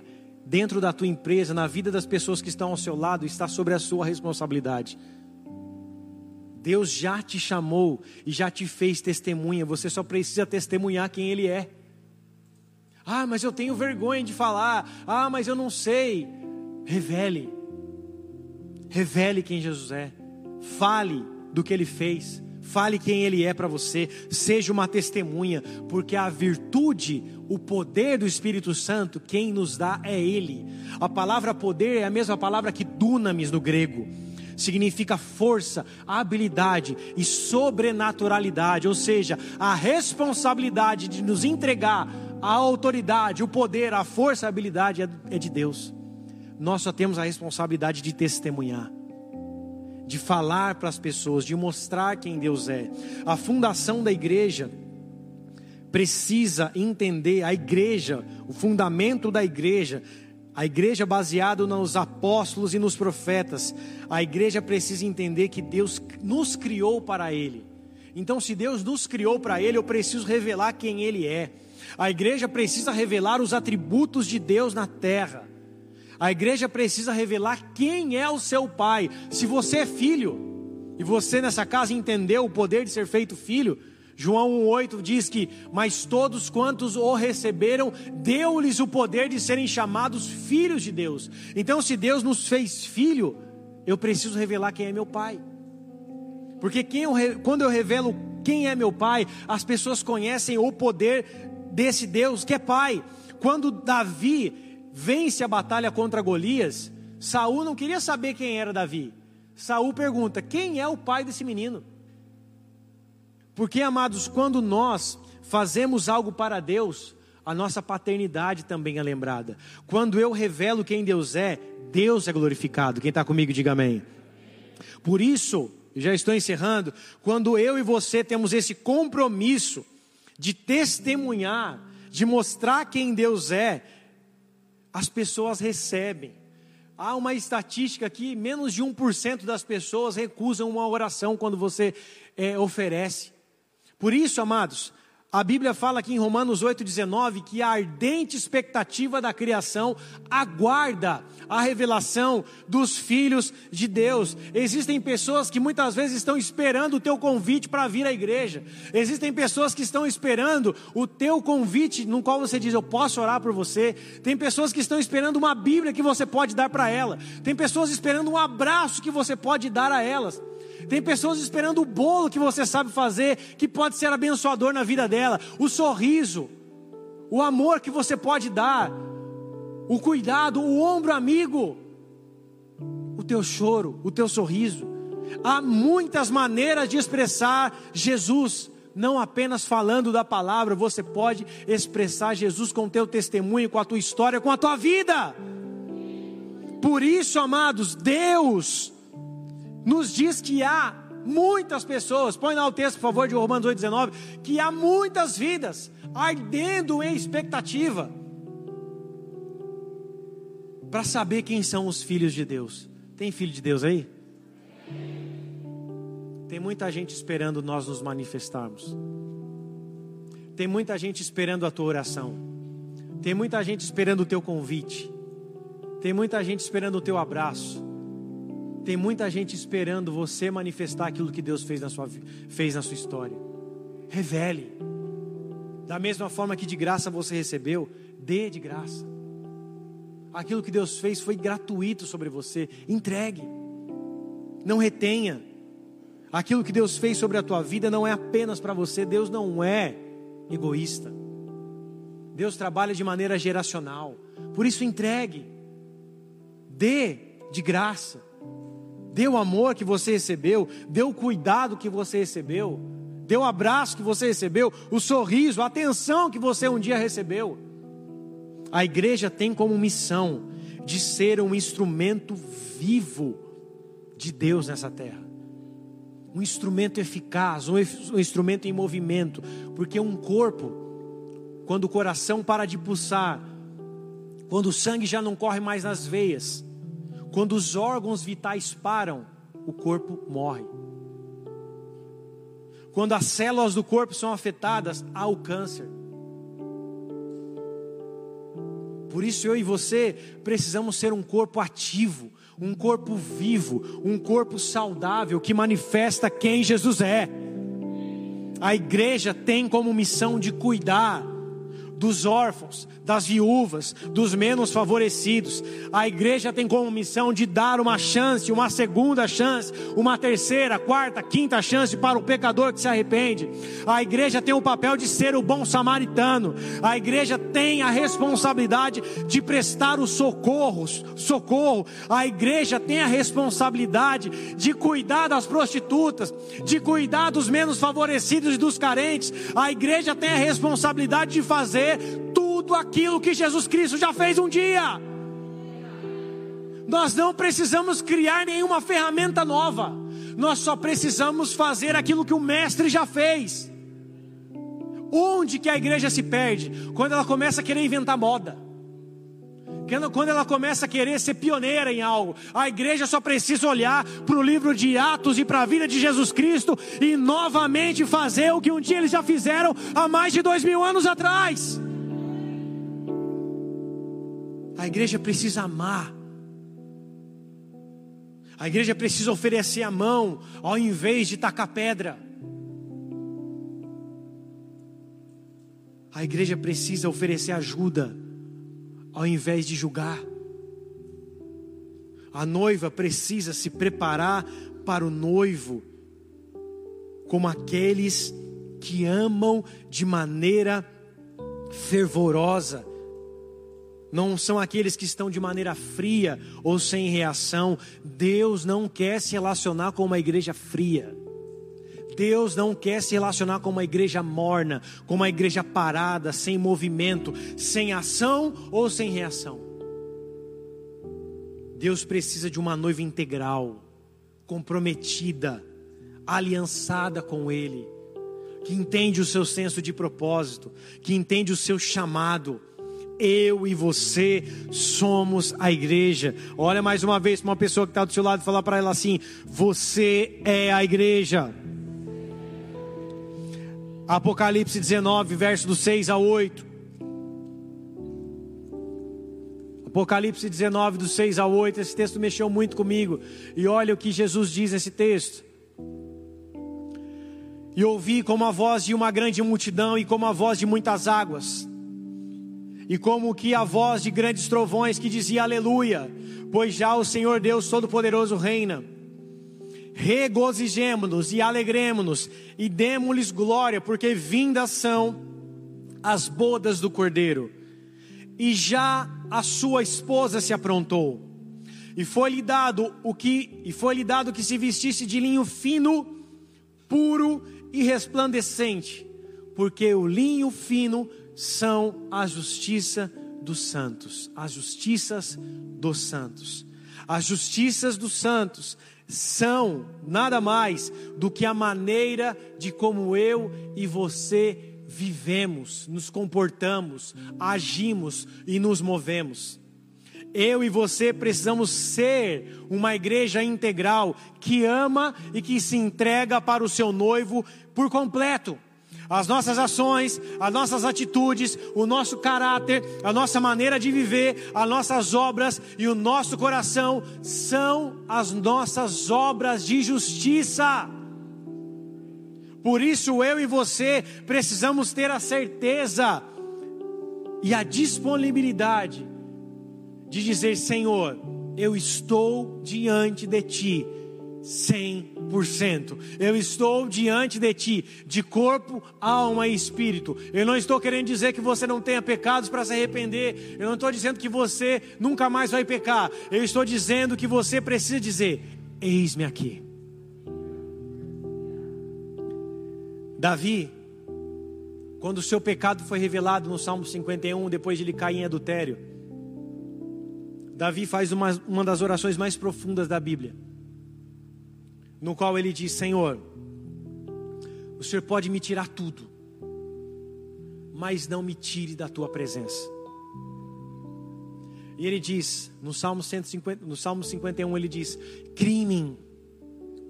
dentro da tua empresa, na vida das pessoas que estão ao seu lado, está sobre a sua responsabilidade. Deus já te chamou e já te fez testemunha, você só precisa testemunhar quem Ele é. Ah, mas eu tenho vergonha de falar. Ah, mas eu não sei. Revele. Revele quem Jesus é. Fale do que Ele fez. Fale quem Ele é para você. Seja uma testemunha, porque a virtude, o poder do Espírito Santo, quem nos dá é Ele. A palavra poder é a mesma palavra que dunamis no grego significa força, habilidade e sobrenaturalidade, ou seja, a responsabilidade de nos entregar a autoridade, o poder, a força, a habilidade é, de Deus. Nós só temos a responsabilidade de testemunhar, de falar para as pessoas, de mostrar quem Deus é. A fundação da igreja precisa entender a igreja, o fundamento da igreja a igreja baseada nos apóstolos e nos profetas. A igreja precisa entender que Deus nos criou para Ele. Então, se Deus nos criou para Ele, eu preciso revelar quem Ele é. A igreja precisa revelar os atributos de Deus na terra. A igreja precisa revelar quem é o seu pai. Se você é filho, e você nessa casa entendeu o poder de ser feito filho, João 1,8 diz que, mas todos quantos o receberam, deu-lhes o poder de serem chamados filhos de Deus. Então, se Deus nos fez filho, eu preciso revelar quem é meu pai. Porque eu, quando eu revelo quem é meu pai, as pessoas conhecem o poder desse Deus que é pai. Quando Davi vence a batalha contra Golias, Saul não queria saber quem era Davi. Saul pergunta: "Quem é o pai desse menino?" Porque, amados, quando nós fazemos algo para Deus, a nossa paternidade também é lembrada. Quando eu revelo quem Deus é, Deus é glorificado. Quem está comigo, diga amém. Por isso, já estou encerrando, quando eu e você temos esse compromisso de testemunhar, de mostrar quem Deus é, as pessoas recebem. Há uma estatística que menos de 1% das pessoas recusam uma oração quando você é, oferece. Por isso, amados, a Bíblia fala aqui em Romanos 8,19 que a ardente expectativa da criação aguarda a revelação dos filhos de Deus. Existem pessoas que muitas vezes estão esperando o teu convite para vir à igreja. Existem pessoas que estão esperando o teu convite, no qual você diz: Eu posso orar por você. Tem pessoas que estão esperando uma Bíblia que você pode dar para ela. Tem pessoas esperando um abraço que você pode dar a elas. Tem pessoas esperando o bolo que você sabe fazer, que pode ser abençoador na vida dela, o sorriso, o amor que você pode dar, o cuidado, o ombro amigo, o teu choro, o teu sorriso. Há muitas maneiras de expressar Jesus, não apenas falando da palavra, você pode expressar Jesus com o teu testemunho, com a tua história, com a tua vida. Por isso, amados, Deus nos diz que há muitas pessoas, põe lá o texto, por favor, de Romanos 8,19, que há muitas vidas ardendo em expectativa para saber quem são os filhos de Deus. Tem filho de Deus aí? Tem muita gente esperando nós nos manifestarmos. Tem muita gente esperando a tua oração. Tem muita gente esperando o teu convite. Tem muita gente esperando o teu abraço. Tem muita gente esperando você manifestar aquilo que Deus fez na sua, fez na sua história. Revele. Da mesma forma que de graça você recebeu, dê de graça. Aquilo que Deus fez foi gratuito sobre você. Entregue. Não retenha. Aquilo que Deus fez sobre a tua vida não é apenas para você. Deus não é egoísta. Deus trabalha de maneira geracional. Por isso, entregue. Dê de graça dê o amor que você recebeu, dê o cuidado que você recebeu, dê o abraço que você recebeu, o sorriso, a atenção que você um dia recebeu. A igreja tem como missão de ser um instrumento vivo de Deus nessa terra. Um instrumento eficaz, um, um instrumento em movimento, porque um corpo, quando o coração para de pulsar, quando o sangue já não corre mais nas veias, quando os órgãos vitais param, o corpo morre. Quando as células do corpo são afetadas, há o câncer. Por isso eu e você precisamos ser um corpo ativo, um corpo vivo, um corpo saudável que manifesta quem Jesus é. A igreja tem como missão de cuidar dos órfãos, das viúvas, dos menos favorecidos. A igreja tem como missão de dar uma chance, uma segunda chance, uma terceira, quarta, quinta chance para o pecador que se arrepende. A igreja tem o papel de ser o bom samaritano. A igreja tem a responsabilidade de prestar os socorros, socorro. A igreja tem a responsabilidade de cuidar das prostitutas, de cuidar dos menos favorecidos e dos carentes. A igreja tem a responsabilidade de fazer tudo aquilo que Jesus Cristo já fez um dia. Nós não precisamos criar nenhuma ferramenta nova, nós só precisamos fazer aquilo que o Mestre já fez. Onde que a igreja se perde? Quando ela começa a querer inventar moda. Quando ela começa a querer ser pioneira em algo, a igreja só precisa olhar para o livro de Atos e para a vida de Jesus Cristo e novamente fazer o que um dia eles já fizeram há mais de dois mil anos atrás. A igreja precisa amar. A igreja precisa oferecer a mão ao invés de tacar pedra. A igreja precisa oferecer ajuda ao invés de julgar. A noiva precisa se preparar para o noivo como aqueles que amam de maneira fervorosa. Não são aqueles que estão de maneira fria ou sem reação. Deus não quer se relacionar com uma igreja fria. Deus não quer se relacionar com uma igreja morna, com uma igreja parada, sem movimento, sem ação ou sem reação. Deus precisa de uma noiva integral, comprometida, aliançada com Ele, que entende o seu senso de propósito, que entende o seu chamado. Eu e você somos a igreja. Olha mais uma vez para uma pessoa que está do seu lado e falar para ela assim: Você é a igreja. Apocalipse 19, verso do 6 a 8. Apocalipse 19, do 6 a 8. Esse texto mexeu muito comigo. E olha o que Jesus diz nesse texto. E ouvi como a voz de uma grande multidão e como a voz de muitas águas. E como que a voz de grandes trovões que dizia aleluia, pois já o Senhor Deus Todo-Poderoso reina regozijemo-nos e alegremos-nos e demos-lhes glória, porque vindas são as bodas do Cordeiro. E já a sua esposa se aprontou. E foi-lhe dado o que e foi-lhe dado que se vestisse de linho fino, puro e resplandecente, porque o linho fino são a justiça dos santos, as justiças dos santos. As justiças dos santos são nada mais do que a maneira de como eu e você vivemos, nos comportamos, agimos e nos movemos. Eu e você precisamos ser uma igreja integral que ama e que se entrega para o seu noivo por completo as nossas ações, as nossas atitudes, o nosso caráter, a nossa maneira de viver, as nossas obras e o nosso coração são as nossas obras de justiça. Por isso eu e você precisamos ter a certeza e a disponibilidade de dizer: Senhor, eu estou diante de Ti 100%. Eu estou diante de ti, de corpo, alma e espírito. Eu não estou querendo dizer que você não tenha pecados para se arrepender. Eu não estou dizendo que você nunca mais vai pecar. Eu estou dizendo que você precisa dizer: Eis-me aqui. Davi, Quando o seu pecado foi revelado no Salmo 51, depois de ele cair em adultério, Davi faz uma, uma das orações mais profundas da Bíblia, no qual ele diz: Senhor, o Senhor pode me tirar tudo, mas não me tire da tua presença. E ele diz, no Salmo, 150, no Salmo 51, ele diz: Crie em mim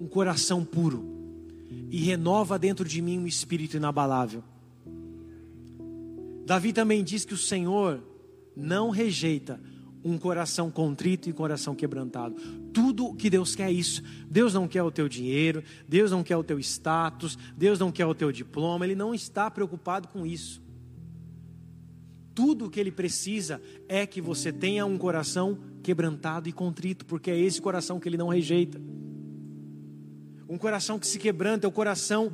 um coração puro e renova dentro de mim um espírito inabalável. Davi também diz que o Senhor não rejeita um coração contrito e coração quebrantado. Tudo que Deus quer é isso. Deus não quer o teu dinheiro, Deus não quer o teu status, Deus não quer o teu diploma, Ele não está preocupado com isso. Tudo o que Ele precisa é que você tenha um coração quebrantado e contrito, porque é esse coração que Ele não rejeita. Um coração que se quebranta é o coração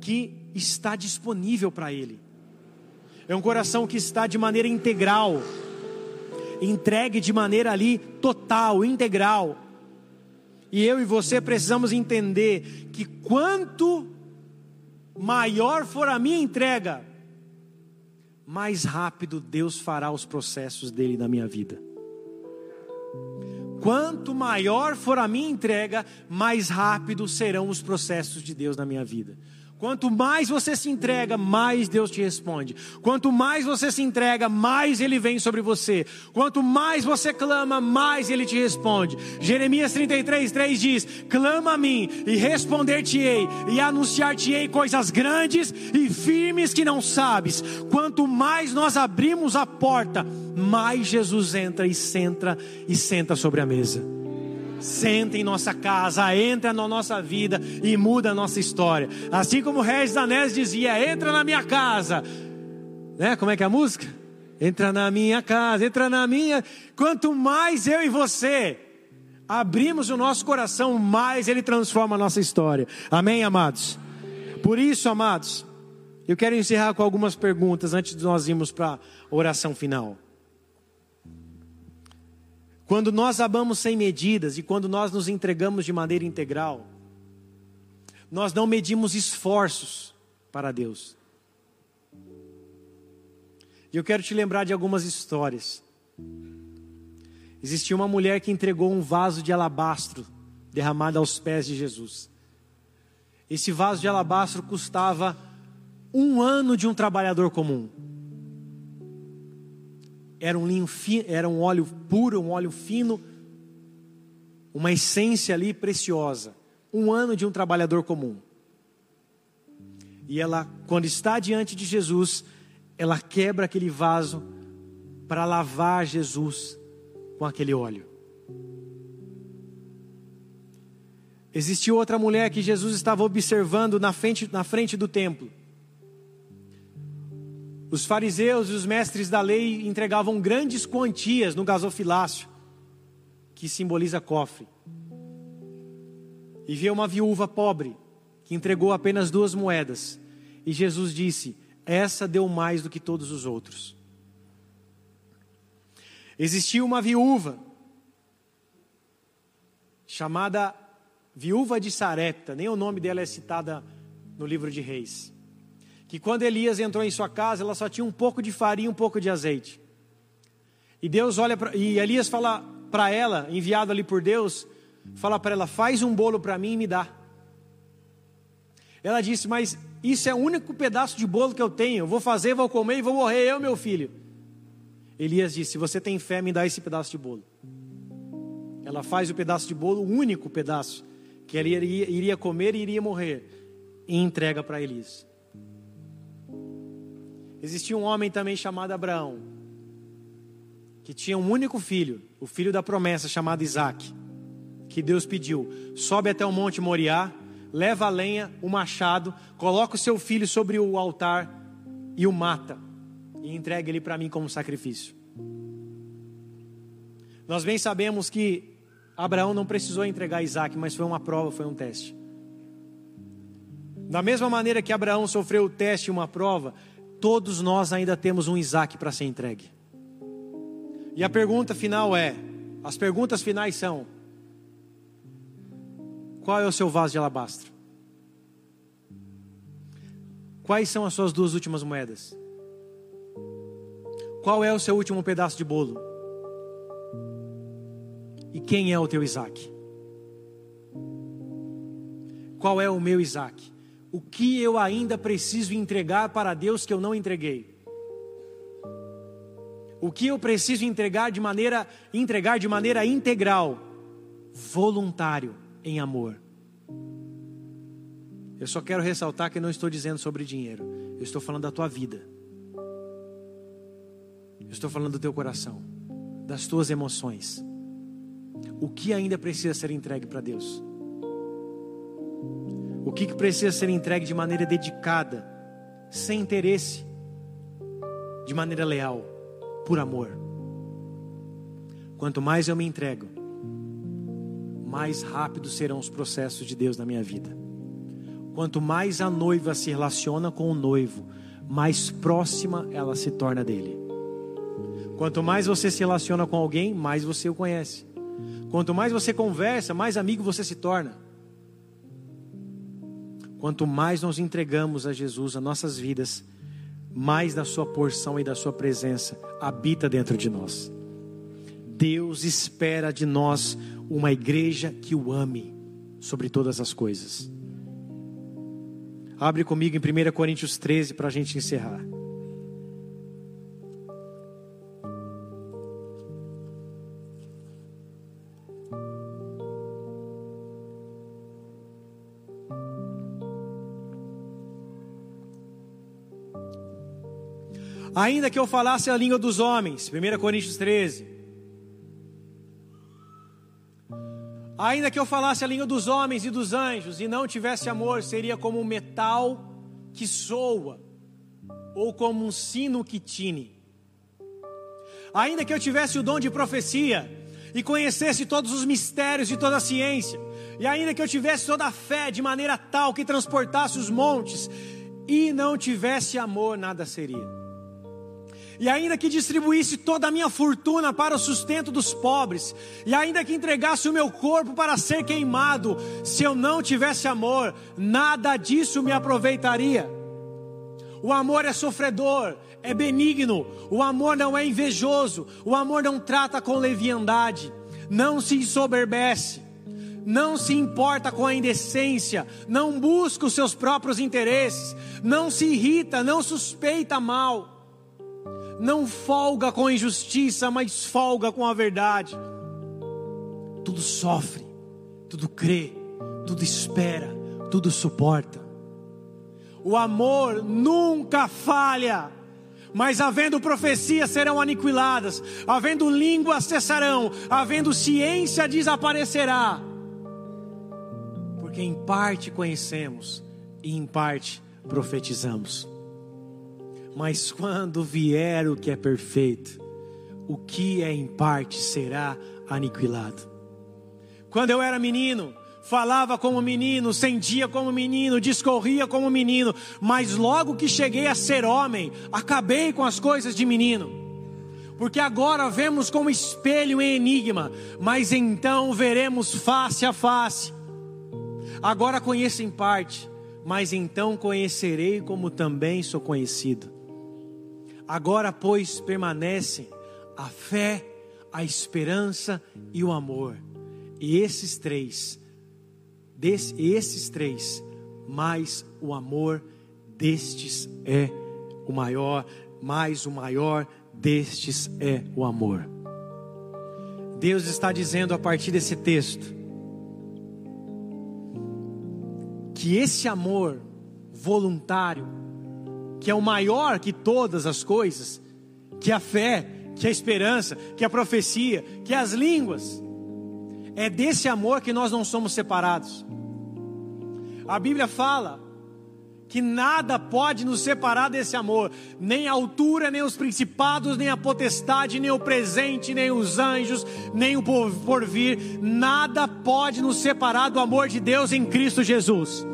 que está disponível para Ele. É um coração que está de maneira integral, entregue de maneira ali total, integral. E eu e você precisamos entender que quanto maior for a minha entrega, mais rápido Deus fará os processos dele na minha vida. Quanto maior for a minha entrega, mais rápido serão os processos de Deus na minha vida. Quanto mais você se entrega, mais Deus te responde. Quanto mais você se entrega, mais Ele vem sobre você. Quanto mais você clama, mais Ele te responde. Jeremias 33, 3 diz: Clama a mim e responder-te-ei, e anunciar-te-ei coisas grandes e firmes que não sabes. Quanto mais nós abrimos a porta, mais Jesus entra e senta e senta sobre a mesa senta em nossa casa, entra na nossa vida e muda a nossa história. Assim como Regis Danés dizia: entra na minha casa. Né? Como é que é a música? Entra na minha casa, entra na minha. Quanto mais eu e você abrimos o nosso coração, mais ele transforma a nossa história. Amém, amados? Por isso, amados, eu quero encerrar com algumas perguntas antes de nós irmos para a oração final. Quando nós amamos sem medidas e quando nós nos entregamos de maneira integral, nós não medimos esforços para Deus. E eu quero te lembrar de algumas histórias. Existia uma mulher que entregou um vaso de alabastro derramado aos pés de Jesus. Esse vaso de alabastro custava um ano de um trabalhador comum era um linho fino, era um óleo puro, um óleo fino, uma essência ali preciosa. Um ano de um trabalhador comum. E ela, quando está diante de Jesus, ela quebra aquele vaso para lavar Jesus com aquele óleo. Existiu outra mulher que Jesus estava observando na frente, na frente do templo. Os fariseus e os mestres da lei entregavam grandes quantias no gasofilácio, que simboliza cofre. E via uma viúva pobre, que entregou apenas duas moedas. E Jesus disse: Essa deu mais do que todos os outros. Existia uma viúva, chamada Viúva de Sarepta, nem o nome dela é citada no livro de Reis que quando Elias entrou em sua casa, ela só tinha um pouco de farinha, um pouco de azeite. E Deus olha pra, e Elias fala para ela, enviado ali por Deus, fala para ela: "Faz um bolo para mim e me dá". Ela disse: "Mas isso é o único pedaço de bolo que eu tenho. Vou fazer, vou comer e vou morrer eu, meu filho". Elias disse: "Se você tem fé, me dá esse pedaço de bolo". Ela faz o pedaço de bolo, o único pedaço que ela iria comer e iria morrer, e entrega para Elias. Existia um homem também chamado Abraão, que tinha um único filho, o filho da promessa chamado Isaac, que Deus pediu: sobe até o monte Moriá, leva a lenha, o machado, coloca o seu filho sobre o altar e o mata, e entrega ele para mim como sacrifício. Nós bem sabemos que Abraão não precisou entregar Isaac, mas foi uma prova, foi um teste. Da mesma maneira que Abraão sofreu o teste e uma prova, todos nós ainda temos um Isaac para ser entregue. E a pergunta final é: as perguntas finais são: qual é o seu vaso de alabastro? Quais são as suas duas últimas moedas? Qual é o seu último pedaço de bolo? E quem é o teu Isaac? Qual é o meu Isaac? O que eu ainda preciso entregar para Deus que eu não entreguei? O que eu preciso entregar de maneira entregar de maneira integral, voluntário, em amor? Eu só quero ressaltar que não estou dizendo sobre dinheiro. Eu estou falando da tua vida. Eu estou falando do teu coração, das tuas emoções. O que ainda precisa ser entregue para Deus? O que precisa ser entregue de maneira dedicada, sem interesse, de maneira leal, por amor? Quanto mais eu me entrego, mais rápido serão os processos de Deus na minha vida. Quanto mais a noiva se relaciona com o noivo, mais próxima ela se torna dele. Quanto mais você se relaciona com alguém, mais você o conhece. Quanto mais você conversa, mais amigo você se torna. Quanto mais nós entregamos a Jesus as nossas vidas, mais da sua porção e da sua presença habita dentro de nós. Deus espera de nós uma igreja que o ame sobre todas as coisas. Abre comigo em 1 Coríntios 13 para a gente encerrar. Ainda que eu falasse a língua dos homens, 1 Coríntios 13. Ainda que eu falasse a língua dos homens e dos anjos e não tivesse amor, seria como um metal que soa, ou como um sino que tine. Ainda que eu tivesse o dom de profecia e conhecesse todos os mistérios de toda a ciência, e ainda que eu tivesse toda a fé de maneira tal que transportasse os montes, e não tivesse amor, nada seria e ainda que distribuísse toda a minha fortuna para o sustento dos pobres, e ainda que entregasse o meu corpo para ser queimado, se eu não tivesse amor, nada disso me aproveitaria. O amor é sofredor, é benigno, o amor não é invejoso, o amor não trata com leviandade, não se ensoberbece, não se importa com a indecência, não busca os seus próprios interesses, não se irrita, não suspeita mal não folga com a injustiça, mas folga com a verdade. Tudo sofre, tudo crê, tudo espera, tudo suporta. O amor nunca falha. Mas havendo profecias serão aniquiladas, havendo línguas cessarão, havendo ciência desaparecerá. Porque em parte conhecemos e em parte profetizamos. Mas quando vier o que é perfeito, o que é em parte será aniquilado. Quando eu era menino, falava como menino, sentia como menino, discorria como menino, mas logo que cheguei a ser homem, acabei com as coisas de menino. Porque agora vemos como espelho em enigma, mas então veremos face a face. Agora conheço em parte, mas então conhecerei como também sou conhecido. Agora, pois, permanecem a fé, a esperança e o amor. E esses três, desse, esses três, mais o amor destes é o maior, mais o maior destes é o amor. Deus está dizendo a partir desse texto que esse amor voluntário que é o maior que todas as coisas, que a fé, que a esperança, que a profecia, que as línguas. É desse amor que nós não somos separados. A Bíblia fala que nada pode nos separar desse amor, nem a altura, nem os principados, nem a potestade, nem o presente, nem os anjos, nem o porvir, nada pode nos separar do amor de Deus em Cristo Jesus.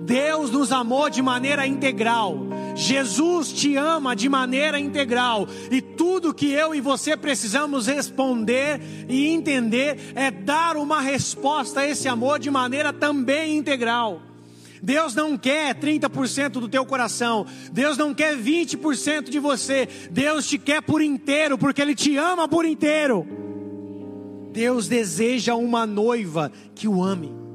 Deus nos amou de maneira integral. Jesus te ama de maneira integral. E tudo que eu e você precisamos responder e entender é dar uma resposta a esse amor de maneira também integral. Deus não quer 30% do teu coração. Deus não quer 20% de você. Deus te quer por inteiro, porque Ele te ama por inteiro. Deus deseja uma noiva que o ame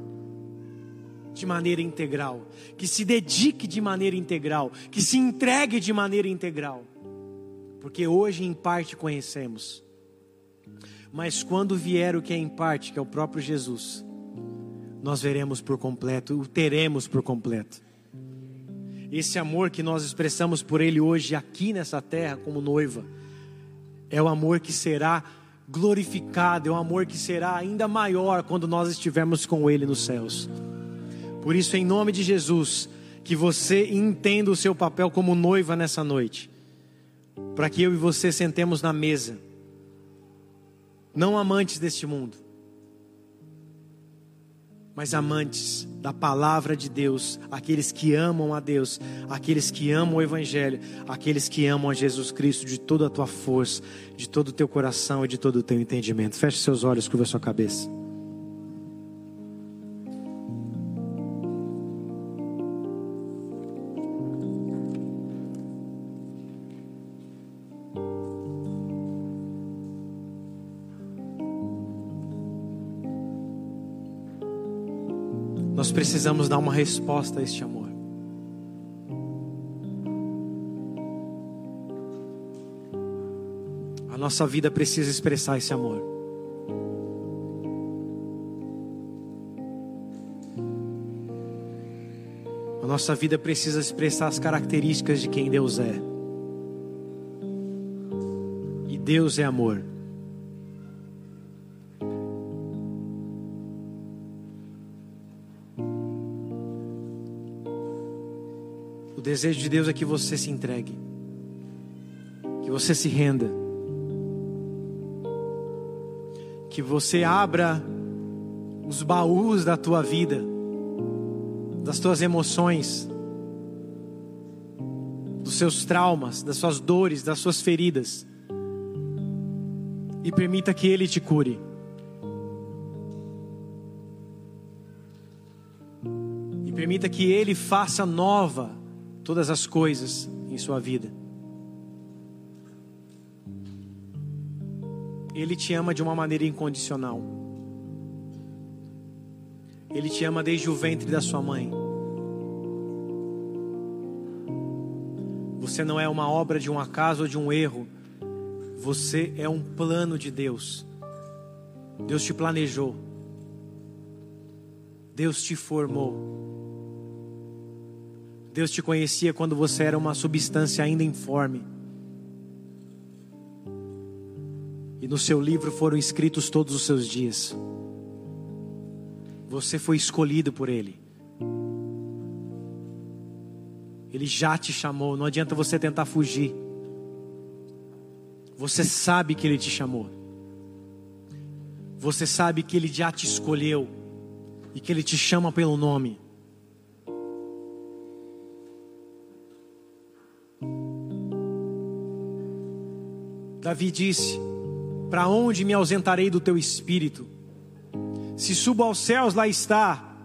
de maneira integral, que se dedique de maneira integral, que se entregue de maneira integral. Porque hoje em parte conhecemos, mas quando vier o que é em parte, que é o próprio Jesus, nós veremos por completo, o teremos por completo. Esse amor que nós expressamos por Ele hoje aqui nessa terra como noiva, é o amor que será glorificado, é um amor que será ainda maior quando nós estivermos com Ele nos céus. Por isso, em nome de Jesus, que você entenda o seu papel como noiva nessa noite, para que eu e você sentemos na mesa, não amantes deste mundo, mas amantes da palavra de Deus, aqueles que amam a Deus, aqueles que amam o Evangelho, aqueles que amam a Jesus Cristo de toda a tua força, de todo o teu coração e de todo o teu entendimento. Feche seus olhos, curva sua cabeça. Nós precisamos dar uma resposta a este amor. A nossa vida precisa expressar esse amor. A nossa vida precisa expressar as características de quem Deus é. E Deus é amor. Desejo de Deus é que você se entregue, que você se renda, que você abra os baús da tua vida, das tuas emoções, dos seus traumas, das suas dores, das suas feridas, e permita que Ele te cure. E permita que Ele faça nova todas as coisas em sua vida. Ele te ama de uma maneira incondicional. Ele te ama desde o ventre da sua mãe. Você não é uma obra de um acaso ou de um erro. Você é um plano de Deus. Deus te planejou. Deus te formou. Deus te conhecia quando você era uma substância ainda informe. E no seu livro foram escritos todos os seus dias. Você foi escolhido por Ele. Ele já te chamou, não adianta você tentar fugir. Você sabe que Ele te chamou. Você sabe que Ele já te escolheu e que Ele te chama pelo nome. Davi disse: Para onde me ausentarei do teu espírito? Se subo aos céus, lá está.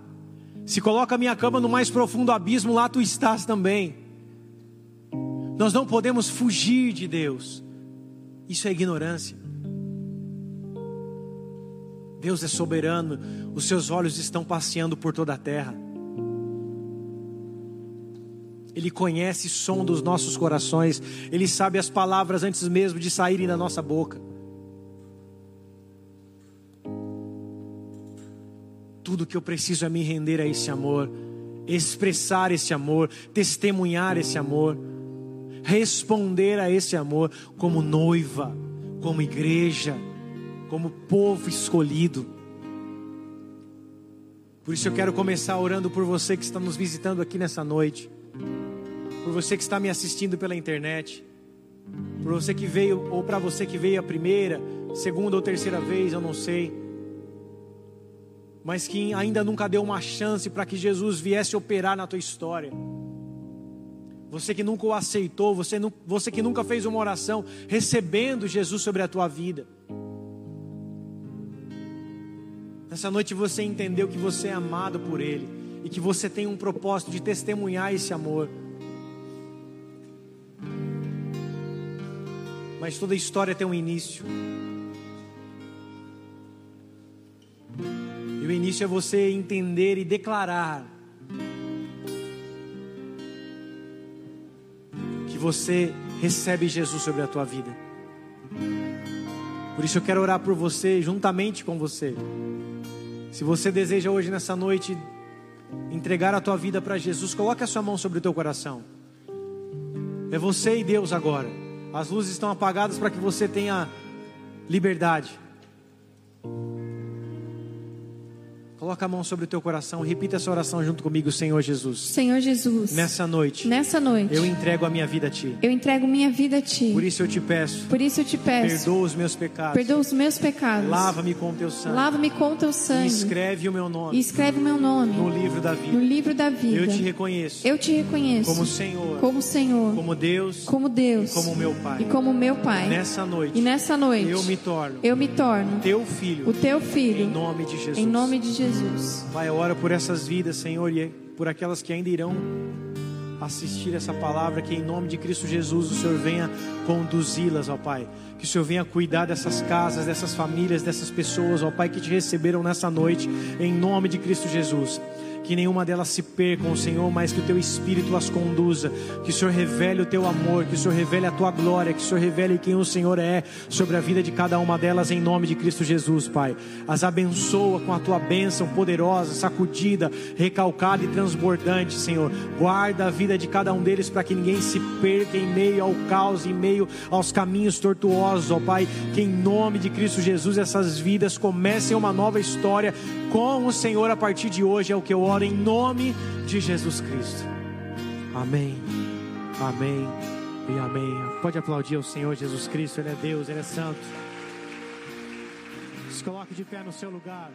Se coloca a minha cama no mais profundo abismo, lá tu estás também. Nós não podemos fugir de Deus. Isso é ignorância. Deus é soberano, os seus olhos estão passeando por toda a terra. Ele conhece o som dos nossos corações, Ele sabe as palavras antes mesmo de saírem da nossa boca. Tudo que eu preciso é me render a esse amor, expressar esse amor, testemunhar esse amor, responder a esse amor como noiva, como igreja, como povo escolhido. Por isso eu quero começar orando por você que está nos visitando aqui nessa noite por você que está me assistindo pela internet, por você que veio, ou para você que veio a primeira, segunda ou terceira vez, eu não sei, mas que ainda nunca deu uma chance para que Jesus viesse operar na tua história. Você que nunca o aceitou, você, você que nunca fez uma oração recebendo Jesus sobre a tua vida. Nessa noite você entendeu que você é amado por Ele e que você tem um propósito de testemunhar esse amor. Mas toda história tem um início. E o início é você entender e declarar que você recebe Jesus sobre a tua vida. Por isso eu quero orar por você, juntamente com você. Se você deseja hoje nessa noite entregar a tua vida para Jesus, coloque a sua mão sobre o teu coração. É você e Deus agora. As luzes estão apagadas para que você tenha liberdade. Coloca a mão sobre o teu coração, repita essa oração junto comigo, Senhor Jesus. Senhor Jesus, Nessa noite, nessa noite, eu entrego a minha vida a Ti. eu entrego minha vida a Ti. Por isso eu te peço, Por isso eu te peço, perdoa os meus pecados, perdoa os meus pecados, lava-me com o Teu sangue, lava-me com teu e sangue escreve o meu e nome escreve o meu nome no livro da no vida. livro da vida. Eu te reconheço Eu te reconheço como Senhor, como Senhor, como Deus como Deus e como meu Pai. e como meu Pai. Nessa E noite, nessa noite eu me torno eu me torno Teu filho, o teu em filho nome de Jesus. em nome de Jesus. Pai, ora por essas vidas, Senhor, e por aquelas que ainda irão assistir essa palavra, que em nome de Cristo Jesus o Senhor venha conduzi-las, ó Pai. Que o Senhor venha cuidar dessas casas, dessas famílias, dessas pessoas, ó Pai, que te receberam nessa noite, em nome de Cristo Jesus. Que nenhuma delas se percam, Senhor, mas que o Teu Espírito as conduza. Que o Senhor revele o Teu amor, que o Senhor revele a Tua glória, que o Senhor revele quem o Senhor é sobre a vida de cada uma delas, em nome de Cristo Jesus, Pai. As abençoa com a Tua bênção poderosa, sacudida, recalcada e transbordante, Senhor. Guarda a vida de cada um deles para que ninguém se perca em meio ao caos, em meio aos caminhos tortuosos, ó Pai. Que em nome de Cristo Jesus essas vidas comecem uma nova história com o Senhor a partir de hoje, é o que eu oro em nome de Jesus Cristo. Amém, amém e amém. Pode aplaudir ao Senhor Jesus Cristo, Ele é Deus, Ele é Santo. Se coloque de pé no seu lugar.